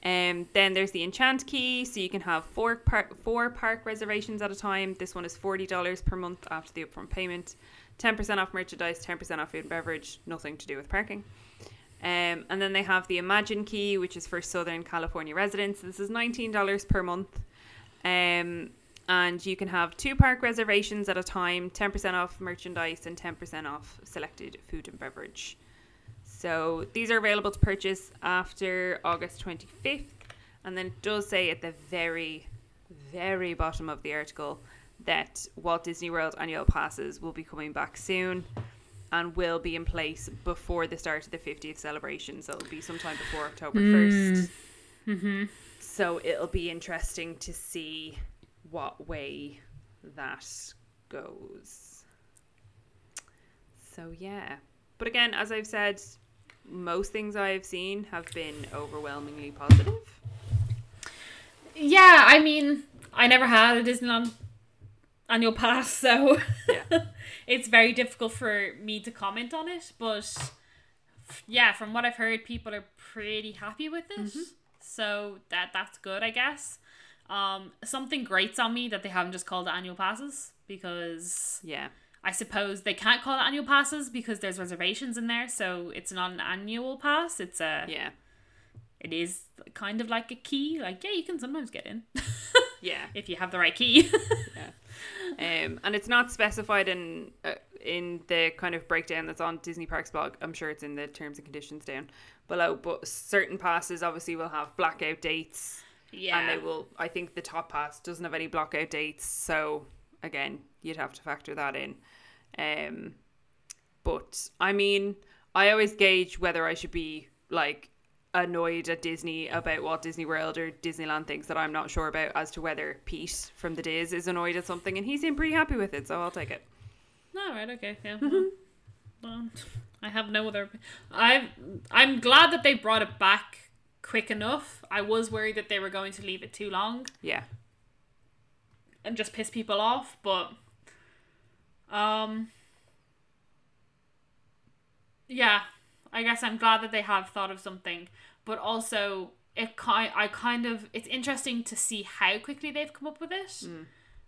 Um, then there's the enchant key, so you can have four park four park reservations at a time. This one is forty dollars per month after the upfront payment. Ten percent off merchandise, ten percent off food and beverage. Nothing to do with parking. Um, and then they have the Imagine key, which is for Southern California residents. This is nineteen dollars per month. Um, and you can have two park reservations at a time, ten percent off merchandise, and ten percent off selected food and beverage. So these are available to purchase after August 25th. And then it does say at the very, very bottom of the article that Walt Disney World annual passes will be coming back soon and will be in place before the start of the 50th celebration. So it'll be sometime before October 1st. Mm-hmm. So it'll be interesting to see what way that goes. So yeah. But again, as I've said, most things I've seen have been overwhelmingly positive. Yeah, I mean, I never had a Disneyland annual pass, so Yeah. it's very difficult for me to comment on it. But yeah, from what I've heard, people are pretty happy with it. Mm-hmm. So that that's good, I guess. Um, something grates on me that they haven't just called it annual passes because Yeah. I suppose they can't call it annual passes because there's reservations in there, so it's not an annual pass. It's a Yeah. it is kind of like a key. Like yeah, you can sometimes get in Yeah. if you have the right key. Um, and it's not specified in uh, in the kind of breakdown that's on Disney Parks blog. I'm sure it's in the terms and conditions down below. But certain passes obviously will have blackout dates. yeah. and they will i think the top pass doesn't have any blackout dates so again you'd have to factor that in um but i mean I always gauge whether I should be like annoyed at Disney about what Disney World or Disneyland thinks that I'm not sure about as to whether Pete from the Diz is annoyed at something and he seemed pretty happy with it, so I'll take it. All right, okay, yeah. Well, well, I have no other. I I'm glad that they brought it back quick enough. I was worried that they were going to leave it too long Yeah. and just piss people off, but um yeah, I guess I'm glad that they have thought of something, but also it kind I kind of it's interesting to see how quickly they've come up with it. Hmm.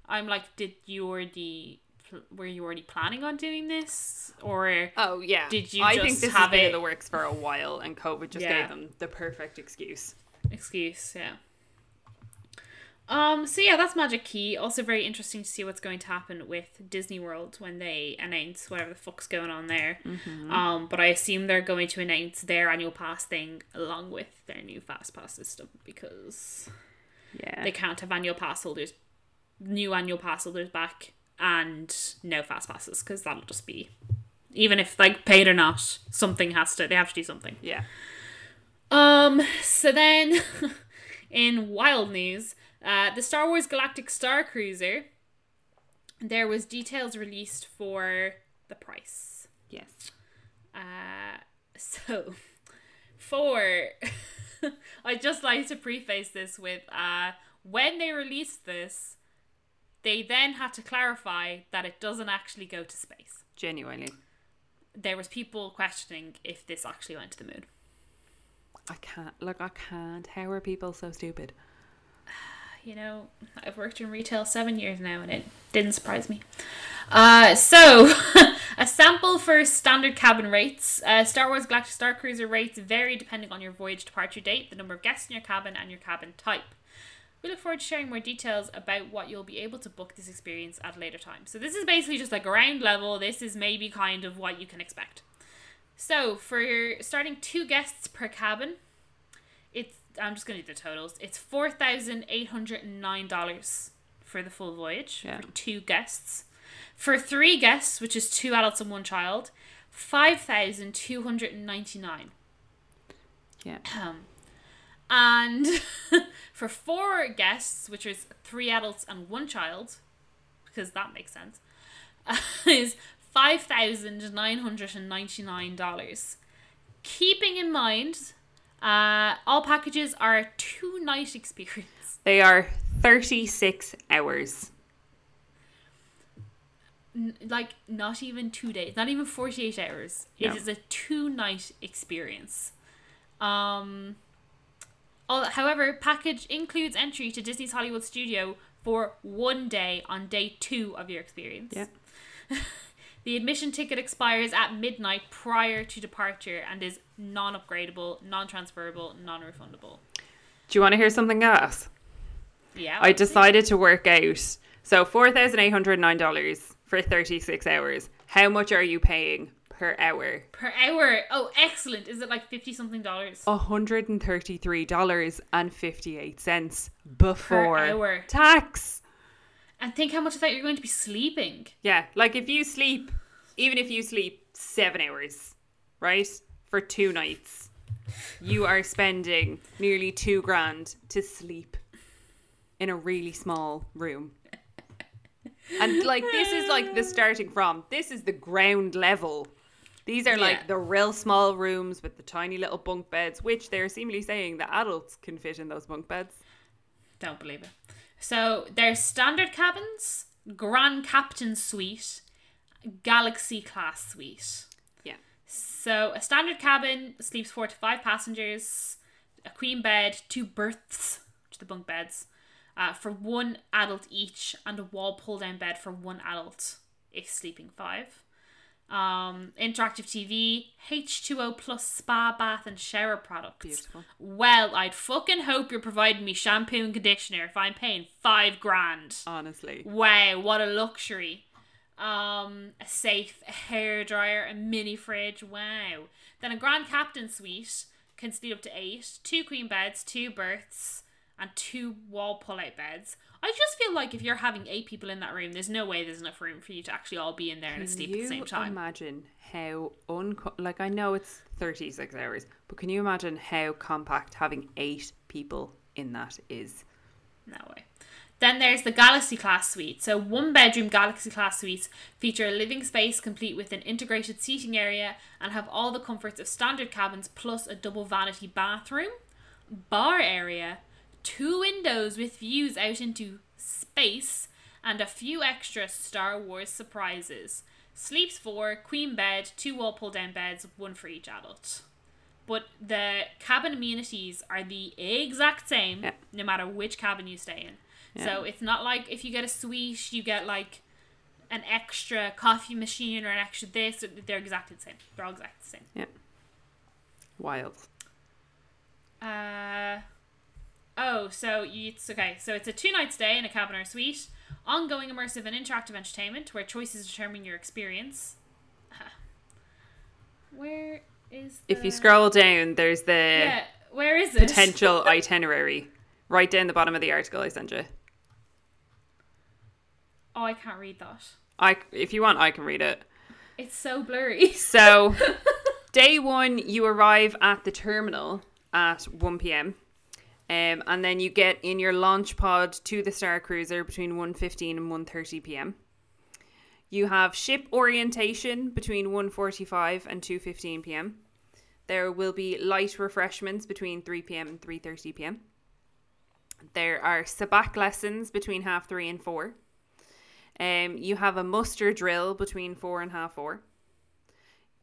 I'm like, did you already were you already planning on doing this or Oh yeah. Did you I think just this have has been it- in the works for a while and COVID just Yeah. gave them the perfect excuse. excuse yeah um so yeah that's magic key also very interesting to see what's going to happen with disney world when they announce whatever the fuck's going on there um but i assume they're going to announce their annual pass thing along with their new fast pass system because Yeah. they can't have annual pass holders new annual pass holders back and no fast passes because that'll just be even if like paid or not something has to they have to do something yeah. um, so then, in wild news, uh, the Star Wars Galactic Star Cruiser, there was details released for the price. Yes. Uh, so, for, I just like to preface this with, uh, when they released this, they then had to clarify that it doesn't actually go to space. Genuinely. There was people questioning if this actually went to the moon. I can't look I can't. How are people so stupid? you know, I've worked in retail seven years now and it didn't surprise me. Uh, so, a sample for standard cabin rates. Uh, Star Wars Galactic Star Cruiser rates vary depending on your voyage departure date, the number of guests in your cabin, and your cabin type. We look forward to sharing more details about what you'll be able to book this experience at a later time. So, this is basically just like ground level. This is maybe kind of what you can expect. So, for starting two guests per cabin, I'm just gonna do the totals. It's four thousand eight hundred and nine dollars for the full voyage Yeah. for two guests. For three guests, which is two adults and one child, five thousand two hundred and ninety nine. Yeah. Um, and for four guests, which is three adults and one child, because that makes sense, is five thousand nine hundred and ninety nine dollars. Keeping in mind, uh, all packages are a two night experience. They are 36 hours. N- like not even two days, not even forty eight hours. It No. is a two night experience. Um. All, however, package includes entry to Disney's Hollywood Studio for one day on day two of your experience. Yeah. The admission ticket expires at midnight prior to departure and is non upgradable, non transferable, non refundable. Do you want to hear something else? Yeah. I decided to work out. So $4,809 for 36 hours. How much are you paying per hour? per hour. Oh, excellent. Is it like 50 something dollars? $133.58 before hour. tax. And think how much of that you're going to be sleeping. Yeah, like if you sleep, even if you sleep seven hours, right, for two nights, you are spending nearly two grand to sleep in a really small room. And like this is like the starting from. This is the ground level. These are like Yeah. the real small rooms with the tiny little bunk beds, which they're seemingly saying that adults can fit in those bunk beds. Don't believe it. So there's standard cabins, Grand Captain Suite, Galaxy Class Suite. Yeah. So a standard cabin sleeps four to five passengers, a queen bed, two berths, which are the bunk beds, uh, for one adult each, and a wall pull down bed for one adult if sleeping five. Um, interactive TV, H2O plus spa, bath, and shower products. Beautiful. Well, I'd fucking hope you're providing me shampoo and conditioner if I'm paying five grand. Honestly. Wow, what a luxury. Um, a safe, a hair dryer, a mini fridge. Wow. Then a Grand Captain suite can sleep up to eight, two queen beds, two berths, and two wall pull-out beds. I just feel like if you're having eight people in that room, there's no way there's enough room for you to actually all be in there and asleep at the same time. Can you imagine how unco- like I know it's thirty six hours, but can you imagine how compact having eight people in that is? No way. Then there's the Galaxy class suite. So one bedroom Galaxy class suites feature a living space complete with an integrated seating area and have all the comforts of standard cabins plus a double vanity bathroom, bar area, two windows with views out into space, and a few extra Star Wars surprises. Sleeps four, queen bed, two wall pull down beds, one for each adult. But the cabin amenities are the exact same Yeah. no matter which cabin you stay in. So it's not like if you get a suite, you get like an extra coffee machine or an extra this. They're exactly the same. They're all exactly the same. Yeah. Wild. Uh, oh, so it's okay. So it's a two night stay in a cabin or suite. Ongoing immersive and interactive entertainment where choices determine your experience. Uh, Where is If you scroll down, there's the yeah, where is it? potential itinerary right down the bottom of the article I sent you. Oh, I can't read that. I, if you want, I can read it. It's so blurry. So, day one, you arrive at the terminal at 1 p.m. Um, and then you get in your launch pod to the Star Cruiser between 1.15 and 1.30 p.m. You have ship orientation between 1.45 and 2.15 p.m. There will be light refreshments between 3 p.m. and 3.30 p.m. There are sabacc lessons between half three and four. Um, you have a muster drill between four and half four.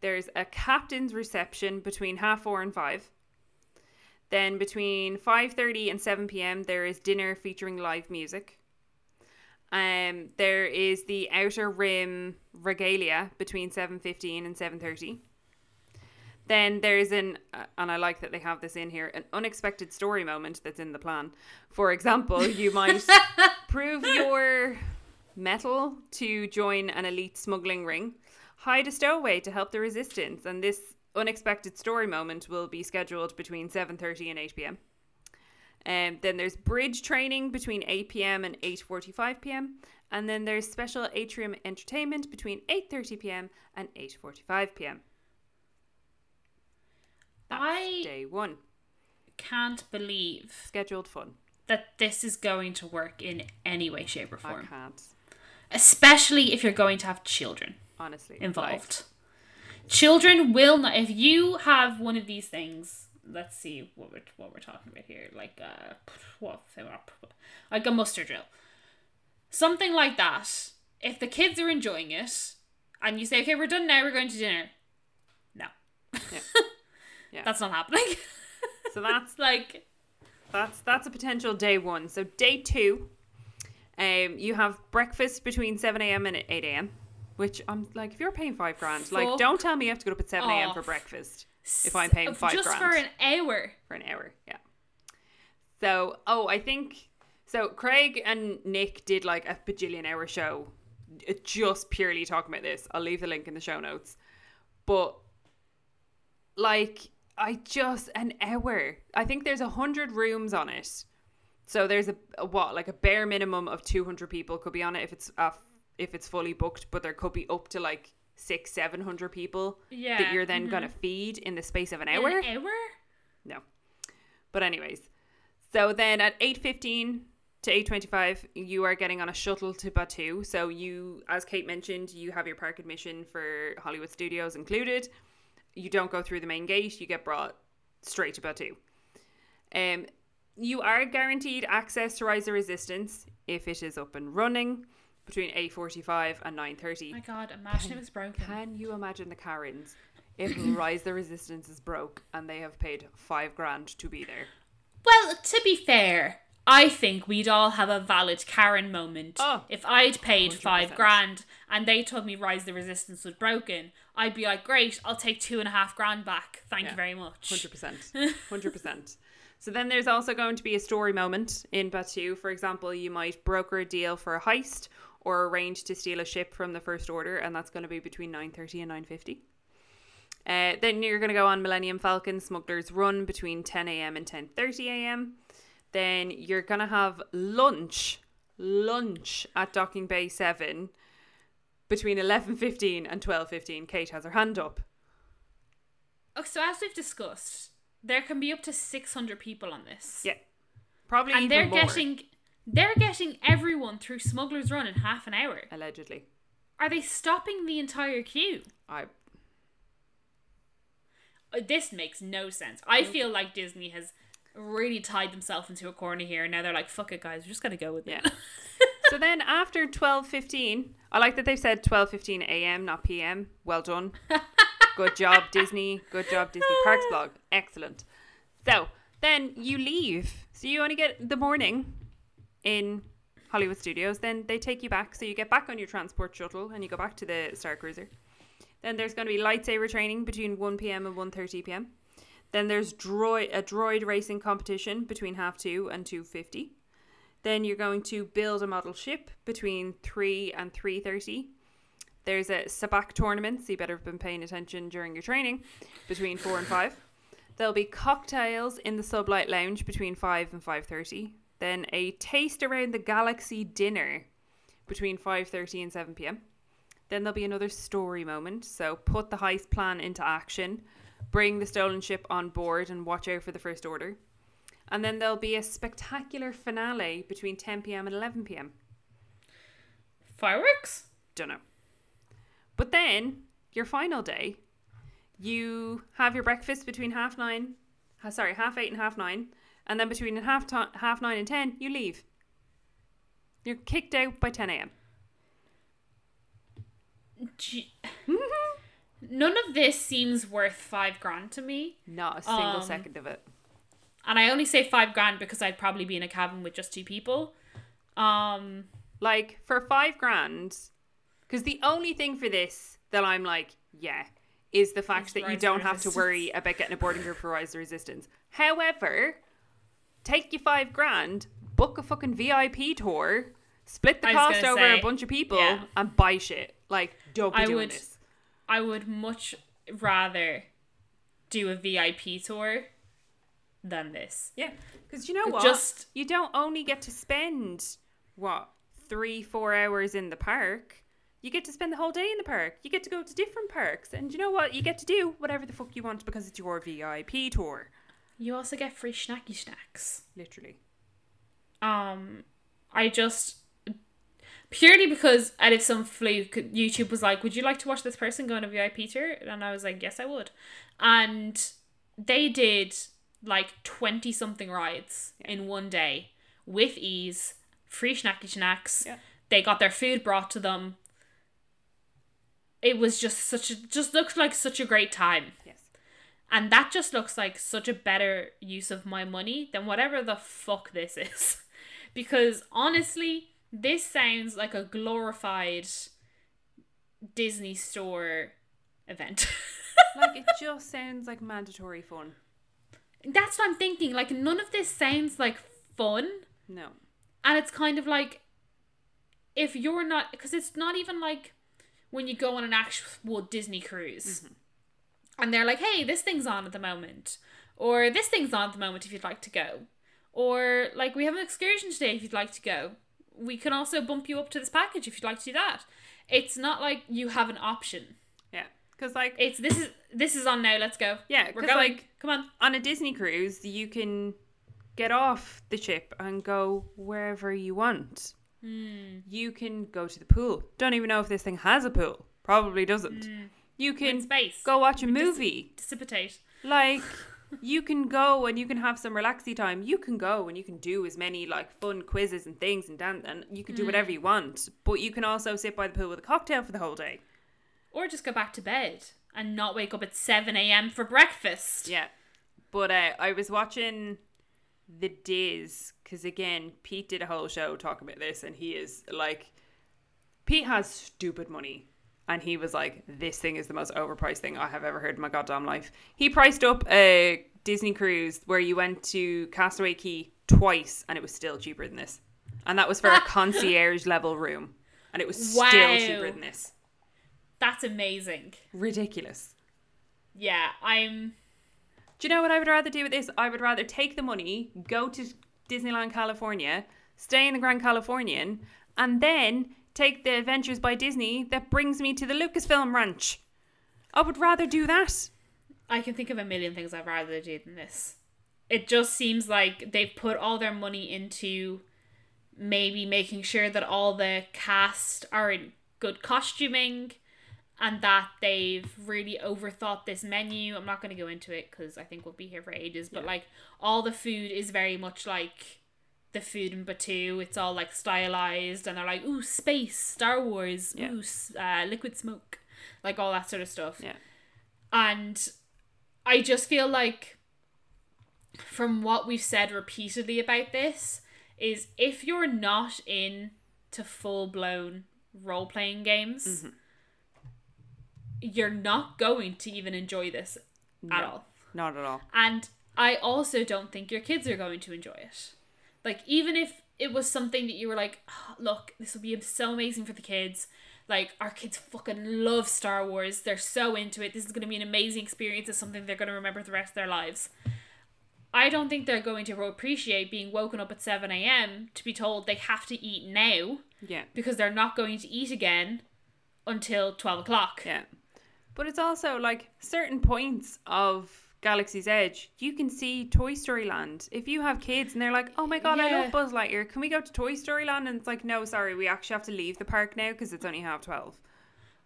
There's a captain's reception between half four and five. Then between five thirty and seven p.m. there is dinner featuring live music. Um, there is the outer rim regalia between seven fifteen and seven thirty. Then there's an, uh, and I like that they have this in here, an unexpected story moment that's in the plan. For example, you might prove your metal to join an elite smuggling ring, hide a stowaway to help the resistance, and this unexpected story moment will be scheduled between 7:30 and 8 p.m. Um, then there's bridge training between 8 p.m. and 8:45 p.m. And then there's special atrium entertainment between 8:30 p.m. and 8:45 p.m. That's I- day one. Can't believe Scheduled fun. that this is going to work in any way, shape, or I form. can't. Especially if you're going to have children Honestly. involved. Children will not. If you have one of these things, let's see what we're what we're talking about here. Like uh, what like a muster drill, something like that. If the kids are enjoying it, and you say, "Okay, we're done now. We're going to dinner," no, Yeah. Yeah. that's not happening. So that's like That's that's a potential day one. So day two, um, you have breakfast between seven a.m. and eight a.m. Which I'm like, if you're paying five grand, like, don't tell me you have to get up at seven a.m. for off. breakfast if I'm paying five just grand for an hour. for an hour. Yeah. So, oh, I think so. Craig and Nick did like a bajillion hour show, uh, just purely talking about this. I'll leave the link in the show notes. But like, I just an hour. I think there's a hundred rooms on it. So there's a, a what like a bare minimum of two hundred people could be on it if it's uh, if it's fully booked, but there could be up to like six seven hundred people Yeah. that you're then gonna feed in the space of an hour. An hour? No. But anyways, so then at 8:15 to 8:25 you are getting on a shuttle to Batuu. So you as Kate mentioned, you have your park admission for Hollywood Studios included. You don't go through the main gate, you get brought straight to Batuu. Um you are guaranteed access to Rise of Resistance if it is up and running between 8:45 and 9:30. my god, imagine it was broken. Can you imagine the Karens if Rise the Resistance is broke and they have paid five grand to be there? Well, to be fair, I think we'd all have a valid Karen moment. Oh, if I'd paid five 100%. grand and they told me Rise the Resistance was broken, I'd be like, great, I'll take two and a half grand back. Thank Yeah. you very much. Hundred percent, hundred percent. So then there's also going to be a story moment in Batuu. For example, you might broker a deal for a heist or arrange to steal a ship from the First Order, and that's going to be between nine thirty and nine fifty. Uh, then you're going to go on Millennium Falcon Smuggler's Run between 10 a.m. and 10:30 a.m. Then you're gonna have lunch, lunch at Docking Bay Seven between eleven fifteen and twelve fifteen. Kate has her hand up. Oh, so as we've discussed, there can be up to six hundred people on this. Yeah, probably and they're more, getting they're getting everyone through Smuggler's Run in half an hour. allegedly. Are they stopping the entire queue? I Uh, This makes no sense. I feel like Disney has really tied themselves into a corner here. and Now they're like, "Fuck it, guys. We're just gonna go with it." Yeah. so then after twelve fifteen, I like that they've said twelve fifteen a.m. not p.m. Well done. Good job, Disney. Good job, Disney Parks blog. Excellent. So then you leave. So you only get the morning in Hollywood Studios. Then they take you back. So you get back on your transport shuttle and you go back to the Star Cruiser. Then there's going to be lightsaber training between 1 p.m. and 1:30 p.m. Then there's droid a droid racing competition between half two and 2:50. Then you're going to build a model ship between 3 and 3:30. There's a sabacc tournament, so you better have been paying attention during your training between 4 and 5. There'll be cocktails in the Sublight Lounge between 5 and 5:30. Then a taste around the galaxy dinner between 5:30 and 7 p.m. Then there'll be another story moment. So put the heist plan into action, bring the stolen ship on board, and watch out for the First Order. And then there'll be a spectacular finale between 10 p.m. and 11 p.m. Fireworks. Don't know. But then your final day, you have your breakfast between half nine, sorry, half eight and half nine, and then between half to- half nine and ten, you leave. You're kicked out by 10 a.m. Gee- None of this seems worth five grand to me. Not a single Um, second of it. And I only say five grand because I'd probably be in a cabin with just two people. Um, Like for five grand, because the only thing for this that I'm like, yeah, is the fact that you don't have to worry about getting a boarding group for Rise of Resistance. However, take your five grand, book a fucking VIP tour, split the I cost over say, a bunch of people, yeah. and buy shit. Like, don't be I doing would- this. I would much rather do a VIP tour than this. Yeah, because you know what? Just you don't only get to spend what three four hours in the park you get to spend the whole day in the park you get to go to different parks and you know what you get to do whatever the fuck you want because it's your vip tour you also get free snacky snacks. literally Um, I just purely because out of some fluke, YouTube was like, "Would you like to watch this person go on a VIP tour?" And I was like, "Yes, I would." And they did like twenty something rides in one day with ease, free snacky snacks. Yeah. They got their food brought to them. It was just such a just looked like such a great time. yes And that just looks like such a better use of my money than whatever the fuck this is. because honestly, this sounds like a glorified Disney store event. like it just sounds like mandatory fun That's what I'm thinking. Like, none of this sounds like fun. no And it's kind of like, if you're not, because it's not even like when you go on an actual Disney cruise mm-hmm. And they're like, hey, this thing's on at the moment, or this thing's on at the moment if you'd like to go, or like, we have an excursion today if you'd like to go. We can also bump you up to this package if you'd like to do that. It's not like you have an option. yeah because like It's this is this is on now. Let's go. Yeah, we're going. like- Come on. on a disney cruise you can get off the ship and go wherever you want hmm. you can go to the pool don't even know if this thing has a pool probably doesn't hmm. You in can space. go watch a We dis- movie Dissipate. like you can go and you can have some relaxy time you can go and you can do as many like fun quizzes and things and dan- and you can do whatever you want but you can also sit by the pool with a cocktail for the whole day Or just go back to bed and not wake up at 7 a.m. for breakfast. yeah but uh, i was watching the diz because again pete did a whole show talking about this and he is like pete has stupid money and he was like this thing is the most overpriced thing i have ever heard in my goddamn life he priced up a disney cruise where you went to Castaway Cay twice and it was still cheaper than this and that was for a concierge level room and it was Wow. still cheaper than this That's amazing. ridiculous Yeah, I'm. Do you know what I would rather do with this? I would rather take the money, go to Disneyland California, stay in the Grand Californian, and then take the Adventures by Disney that brings me to the Lucasfilm Ranch. I would rather do that. I can think of a million things I'd rather do than this. It just seems like they've put all their money into maybe making sure that all the cast are in good costuming and that they've really overthought this menu. I'm not going to go into it because I think we'll be here for ages, but Yeah. like all the food is very much like the food in Batuu. It's all like stylized and they're like, ooh, space, Star Wars, Yeah. ooh, uh, liquid smoke, like all that sort of stuff. Yeah. And I just feel like from what we've said repeatedly about this is if you're not in to full blown role playing games, you're not going to even enjoy this at all. Not at all. And I also don't think your kids are going to enjoy it. Like, even if it was something that you were like, "Oh, look, this will be so amazing for the kids. Like, our kids fucking love Star Wars. They're so into it. This is going to be an amazing experience. It's something they're going to remember the rest of their lives. I don't think they're going to appreciate being woken up at 7 a.m. to be told they have to eat now Yeah. because they're not going to eat again until 12 o'clock. Yeah. But it's also like certain points of Galaxy's Edge, you can see Toy Story Land. If you have kids and they're like, oh my god, I love Buzz Lightyear, can we go to Toy Story Land? And it's like, no, sorry, we actually have to leave the park now because it's only half 12.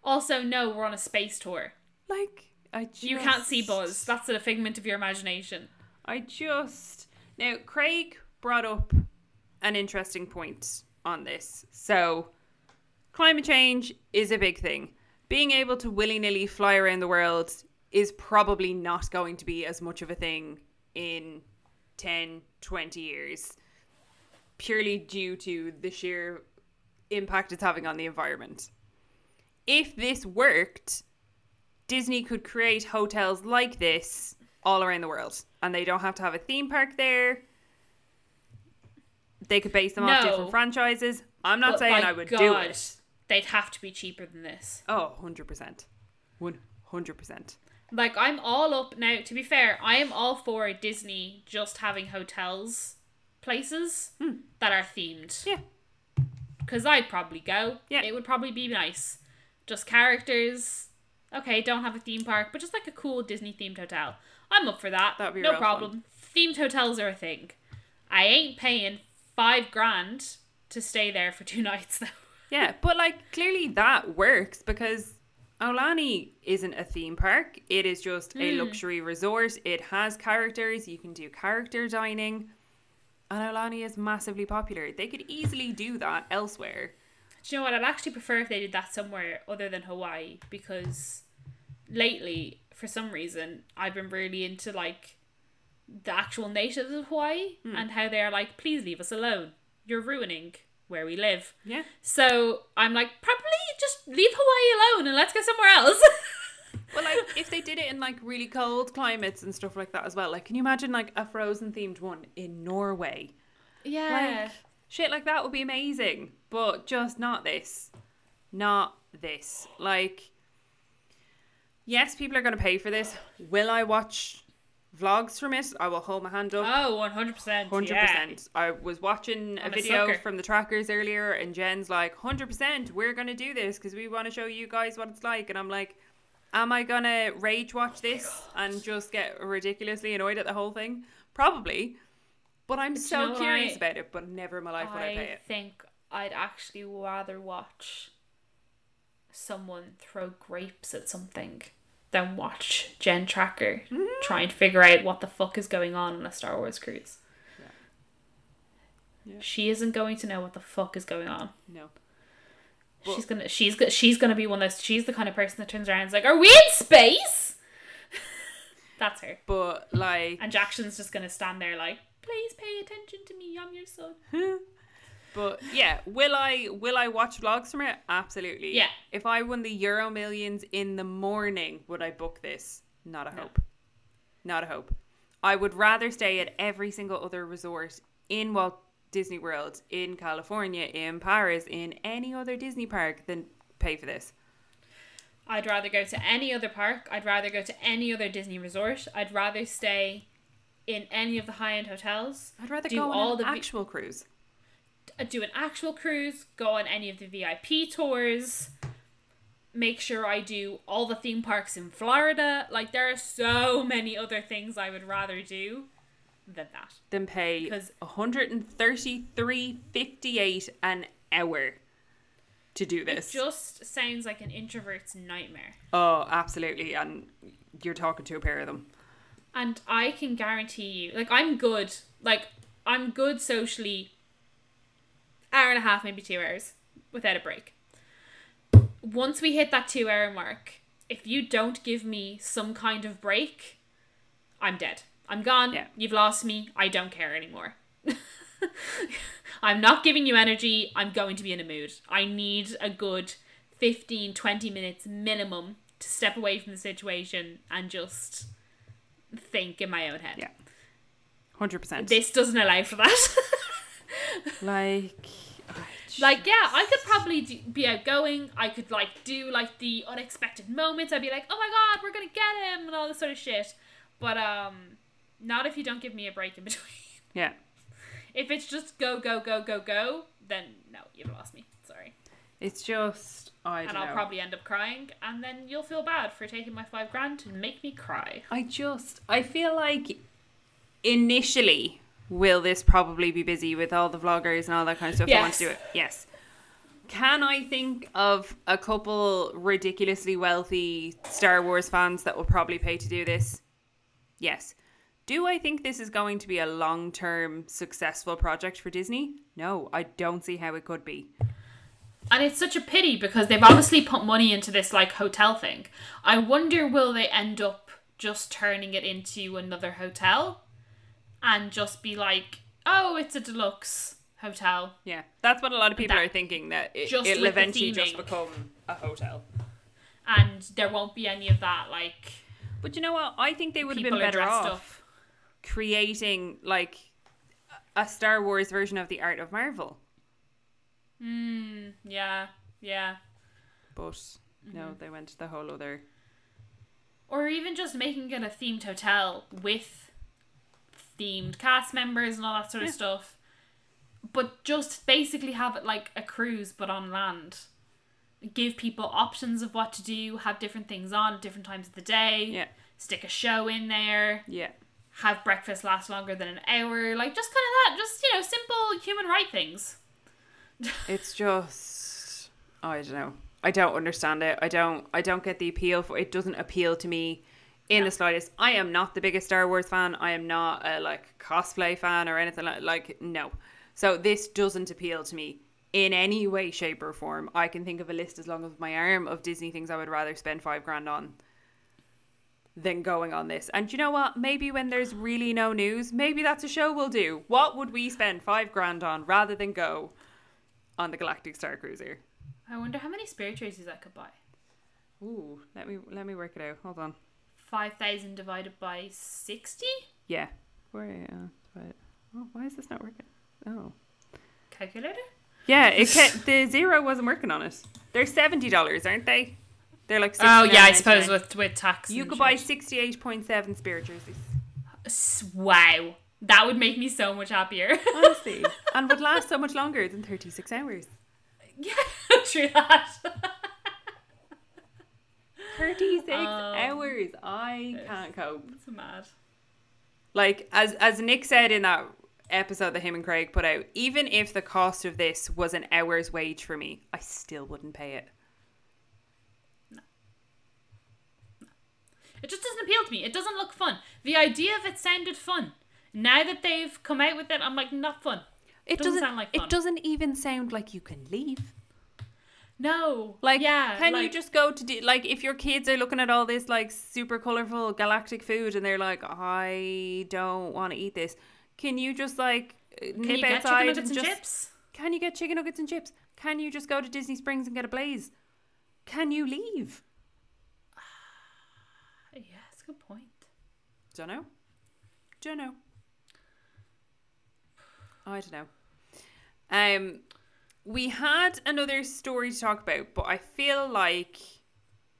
Also, no, we're on a space tour. Like, I just. You can't see Buzz. That's a figment of your imagination. I just. Now, Craig brought up an interesting point on this. So, climate change is a big thing. Being able to willy nilly fly around the world is probably not going to be as much of a thing in 10, 20 years, purely due to the sheer impact it's having on the environment. If this worked, Disney could create hotels like this all around the world, and they don't have to have a theme park there. They could base them off different franchises. I'm not saying I would do it. They'd have to be cheaper than this. Oh, 100%. 100%. Like I'm all up now. To be fair, I am all for Disney just having hotels, places that are themed. Hmm. Yeah. Because I'd probably go. Yeah. It would probably be nice. Just characters. Okay, don't have a theme park, but just like a cool Disney themed hotel. I'm up for that. That'd be no problem. Themed hotels are a thing. I ain't paying five grand to stay there for two nights though. Yeah, but like clearly that works because Aulani isn't a theme park. It is just a hmm. luxury resort. It has characters. You can do character dining. And Aulani is massively popular. They could easily do that elsewhere. Do you know what? I'd actually prefer if they did that somewhere other than Hawaii because lately, for some reason, I've been really into like the actual natives of Hawaii hmm. and how they're like, please leave us alone. You're ruining where we live. Yeah. So I'm like, probably just leave Hawaii alone and let's go somewhere else. Well, like if they did it in like really cold climates and stuff like that as well. Like, can you imagine like a frozen themed one in Norway? yeah. Like, shit like that would be amazing, but just not this. Not this. Like, yes, people are going to pay for this. Will I watch vlogs from it? I will hold my hand up. oh, 100%. Hundred yeah. percent. I was watching a I'm a video sucker. from the trackers earlier, and Jen's like, "Hundred percent, we're gonna do this because we want to show you guys what it's like." And I'm like, "Am I gonna rage watch this and just get ridiculously annoyed at the whole thing? Probably." But I'm so curious I- about it. But never in my life would I, pay it. I think I'd actually rather watch someone throw grapes at something than watch Jen Tracker Mm-hmm. trying to figure out what the fuck is going on on a Star Wars cruise. Yeah. She isn't going to know what the fuck is going on. No. she's gonna she's she's gonna be one of those. She's the kind of person that turns around and is like, "Are we in space?" That's her. But like, And Jackson's just gonna stand there like, "Please pay attention to me. I'm your son." But yeah, will I will I watch vlogs from it? Absolutely. Yeah. If I won the Euro Millions in the morning, would I book this? Not a No. hope. Not a hope. I would rather stay at every single other resort in Walt Disney World, in California, in Paris, in any other Disney park than pay for this. I'd rather go to any other park. I'd rather go to any other Disney resort. I'd rather stay in any of the high end hotels. I'd rather do go all on the an vi- actual cruise. Uh, do an actual cruise, go on any of the VIP tours, make sure I do all the theme parks in Florida. Like there are so many other things I would rather do than that. Then pay 'Cause- 133.58 an hour to do It this. just sounds like an introvert's nightmare. oh, absolutely. And you're talking to a pair of them. And I can guarantee you, like I'm good, like I'm good socially hour and a half, maybe two hours without a break. Once we hit that two hour mark, if you don't give me some kind of break, I'm dead. I'm gone. Yeah. You've lost me. I don't care anymore. I'm not giving you energy. I'm going to be in a mood. I need a good 15, 20 minutes minimum to step away from the situation and just think in my own head. Yeah. 100%. This doesn't allow for that. like, like, yeah, I could probably do, be outgoing. I could, like, do, like, the unexpected moments. I'd be like, oh my god, we're gonna get him, and all this sort of shit. But, um, not if you don't give me a break in between. yeah. if it's just go, go, go, go, go, then no, you've lost me. Sorry. It's just, I don't and I'll know. probably end up crying, and then you'll feel bad for taking my five grand to make me cry. I just I feel like initially will this probably be busy with all the vloggers and all that kind of stuff that want to do it. Yes. Can I think of a couple ridiculously wealthy Star Wars fans that will probably pay to do this? Yes. Do I think this is going to be a long term successful project for Disney? No, I don't see how it could be. And it's such a pity because they've obviously put money into this like hotel thing. I wonder will they end up just turning it into another hotel and just be like, oh, it's a deluxe hotel. Yeah, that's what a lot of people That- are thinking that it, just it'll with the eventually just theming. become a hotel. And there won't be any of that like But you know what? I think they would have been are better dressed off up. creating like a Star Wars version of the Art of Marvel. Hmm, yeah, yeah. But no, Mm-hmm. they went the whole other. Or even just making it a themed hotel with themed cast members and all that sort of stuff. But just basically have it like a cruise but on land. Give people options of what to do, have different things on at different times of the day. Yeah, Stick a show in there. yeah, Have breakfast last longer than an hour. Like just kind of that. Just, you know, simple human right things. it's just oh, I don't know. I don't understand it. I don't. I don't get the appeal for it. Doesn't appeal to me in No. the slightest. I am not the biggest Star Wars fan. I am not a like cosplay fan or anything like like no. So this doesn't appeal to me in any way, shape, or form. I can think of a list as long as my arm of Disney things I would rather spend five grand on than going on this. And you know what? Maybe when there's really no news, maybe that's a show we'll do. What would we spend five grand on rather than go on the Galactic Star Cruiser? I wonder how many spirit traces I could buy. Ooh, let me let me work it out. Hold on. 5,000 divided by 60? Yeah. Where? Uh, but, oh, why is this not working? Oh. Calculator? Yeah, it ca- the zero wasn't working on it. They're seventy dollars, aren't they? They're like. Oh yeah, I suppose with with tax. you could buy sixty-eight point seven spirit jerseys. Wow, that would make me so much happier. Honestly, and would last so much longer than thirty-six hours. yeah, true that. Thirty-six Um, hours. I can't cope. It's mad. Like as as Nick said in that episode that him and Craig put out, even if the cost of this was an hour's wage for me, I still wouldn't pay it. It just doesn't appeal to me. It doesn't look fun. The idea of it sounded fun. Now that they've come out with it, I'm like, not fun. It Doesn't doesn't. sound like fun. it doesn't even sound like you can leave. No. Like, yeah. can you just go to do, like if your kids are looking at all this like super colorful galactic food and they're like, I don't want to eat this. Can you just like uh, Can nip you get outside chicken nuggets and and just? chips? Can you get chicken nuggets and chips? Can you just go to Disney Springs and get a blaze? Can you leave? Yeah, that's a good point. Don't know. Don't know. I don't know. Um, we had another story to talk about, but I feel like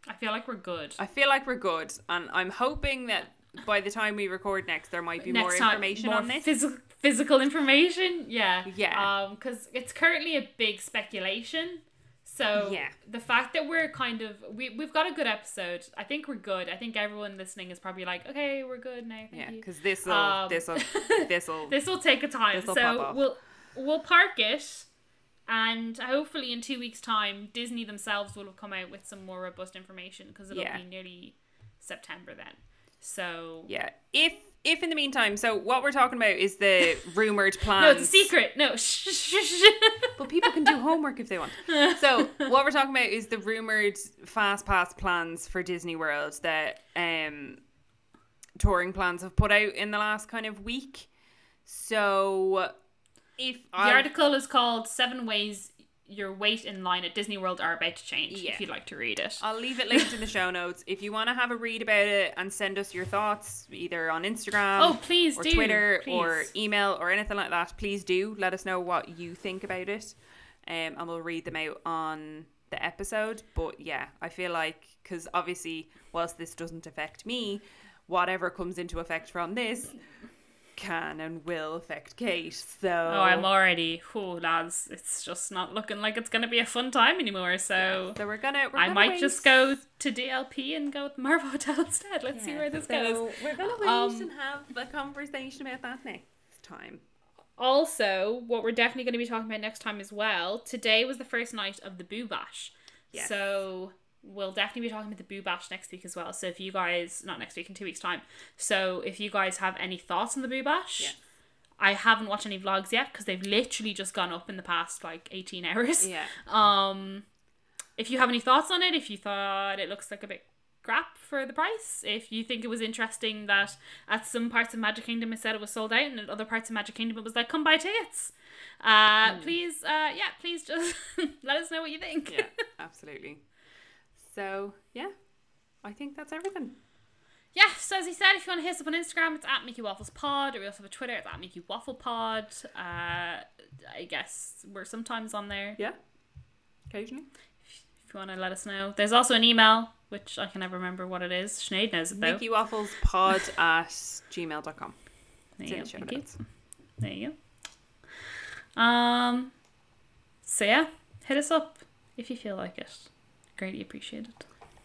I feel like we're good. I feel like we're good, and I'm hoping that by the time we record next, there might be next more time, information more on this. Physical, physical information. Yeah. Yeah. Um, because it's currently a big speculation. So Yeah. the fact that we're kind of we we've got a good episode. I think we're good. I think everyone listening is probably like, okay, we're good now. Thank yeah, because this will, Um, this will, this will. This will take a time. This'll so we'll we'll park it, and hopefully in two weeks' time, Disney themselves will have come out with some more robust information because it'll Yeah. be nearly September then. So Yeah. If if in the meantime, so what we're talking about is the rumored plans. no, it's a secret. No, shh, shh, shh. But people can do homework if they want. So what we're talking about is the rumored fast pass plans for Disney World that um touring plans have put out in the last kind of week. So if The I article is called Seven Ways Your Wait in Line at Disney World Are About to Change, Yeah. if you'd like to read it. I'll leave it linked in the show notes. If you want to have a read about it and send us your thoughts, either on Instagram oh, please or do. Twitter or email or anything like that, please do let us know what you think about it. Um, and we'll read them out on the episode. But yeah, I feel like, because obviously, whilst this doesn't affect me, whatever comes into effect from this can and will affect Kate. So Oh, I'm already, oh, lads, it's just not looking like it's going to be a fun time anymore. So so we're gonna. We're I gonna might wait. just go to DLP and go with Marvel Hotel instead. Let's see where this so goes. We're gonna wait Um, and have a conversation about that next time. Also, what we're definitely going to be talking about next time as well. Today was the first night of the Boo Bash. Yes. So we'll definitely be talking about the Boo Bash next week as well. So if you guys, not next week, in two weeks' time. So if you guys have any thoughts on the Boo Bash. I haven't watched any vlogs yet because they've literally just gone up in the past like 18 hours. Yeah. Um, if you have any thoughts on it, if you thought it looks like a bit crap for the price, if you think it was interesting that at some parts of Magic Kingdom it said it was sold out, and at other parts of Magic Kingdom it was like come buy tickets. Uh, please, uh, yeah, please just let us know what you think. yeah, absolutely. So yeah, I think that's everything. yeah. So as he said, if you want to hit us up on Instagram, it's at Mickey Waffles Pod, or we also have a Twitter, it's at Mickey Waffle Pod. Uh, I guess we're sometimes on there. Yeah, occasionally. If you want to let us know, there's also an email which I can never remember what it is. Sinead knows it though. Mickey Waffles Pod at gmail.com. There you go. the. There you go. Um. So yeah, hit us up if you feel like it. Greatly appreciated.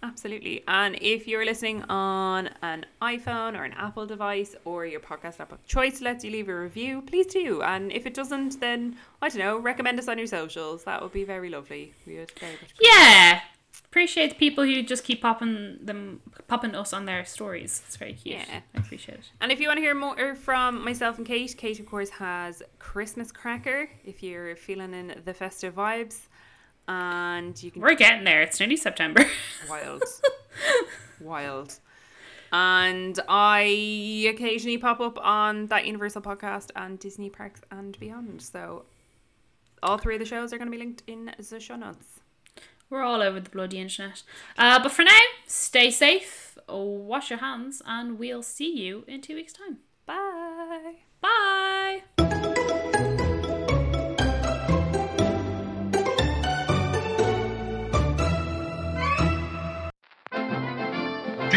Absolutely. And if you're listening on an iPhone or an Apple device or your podcast app of choice lets you leave a review, please do. And if it doesn't, then I don't know, recommend us on your socials. That would be very lovely. We would very much Yeah. Appreciate the people who just keep popping them, popping us on their stories. It's very cute. Yeah. I appreciate it. And if you want to hear more er, from myself and Kate, Kate, of course, has Christmas Cracker if you're feeling in the festive vibes. And you can. We're getting there. It's nearly September. Wild. Wild. And I occasionally pop up on that Universal podcast and Disney Parks and Beyond. So all three of the shows are going to be linked in the show notes. We're all over the bloody internet. Uh, but for now, stay safe, wash your hands, and we'll see you in two weeks' time. Bye. Bye.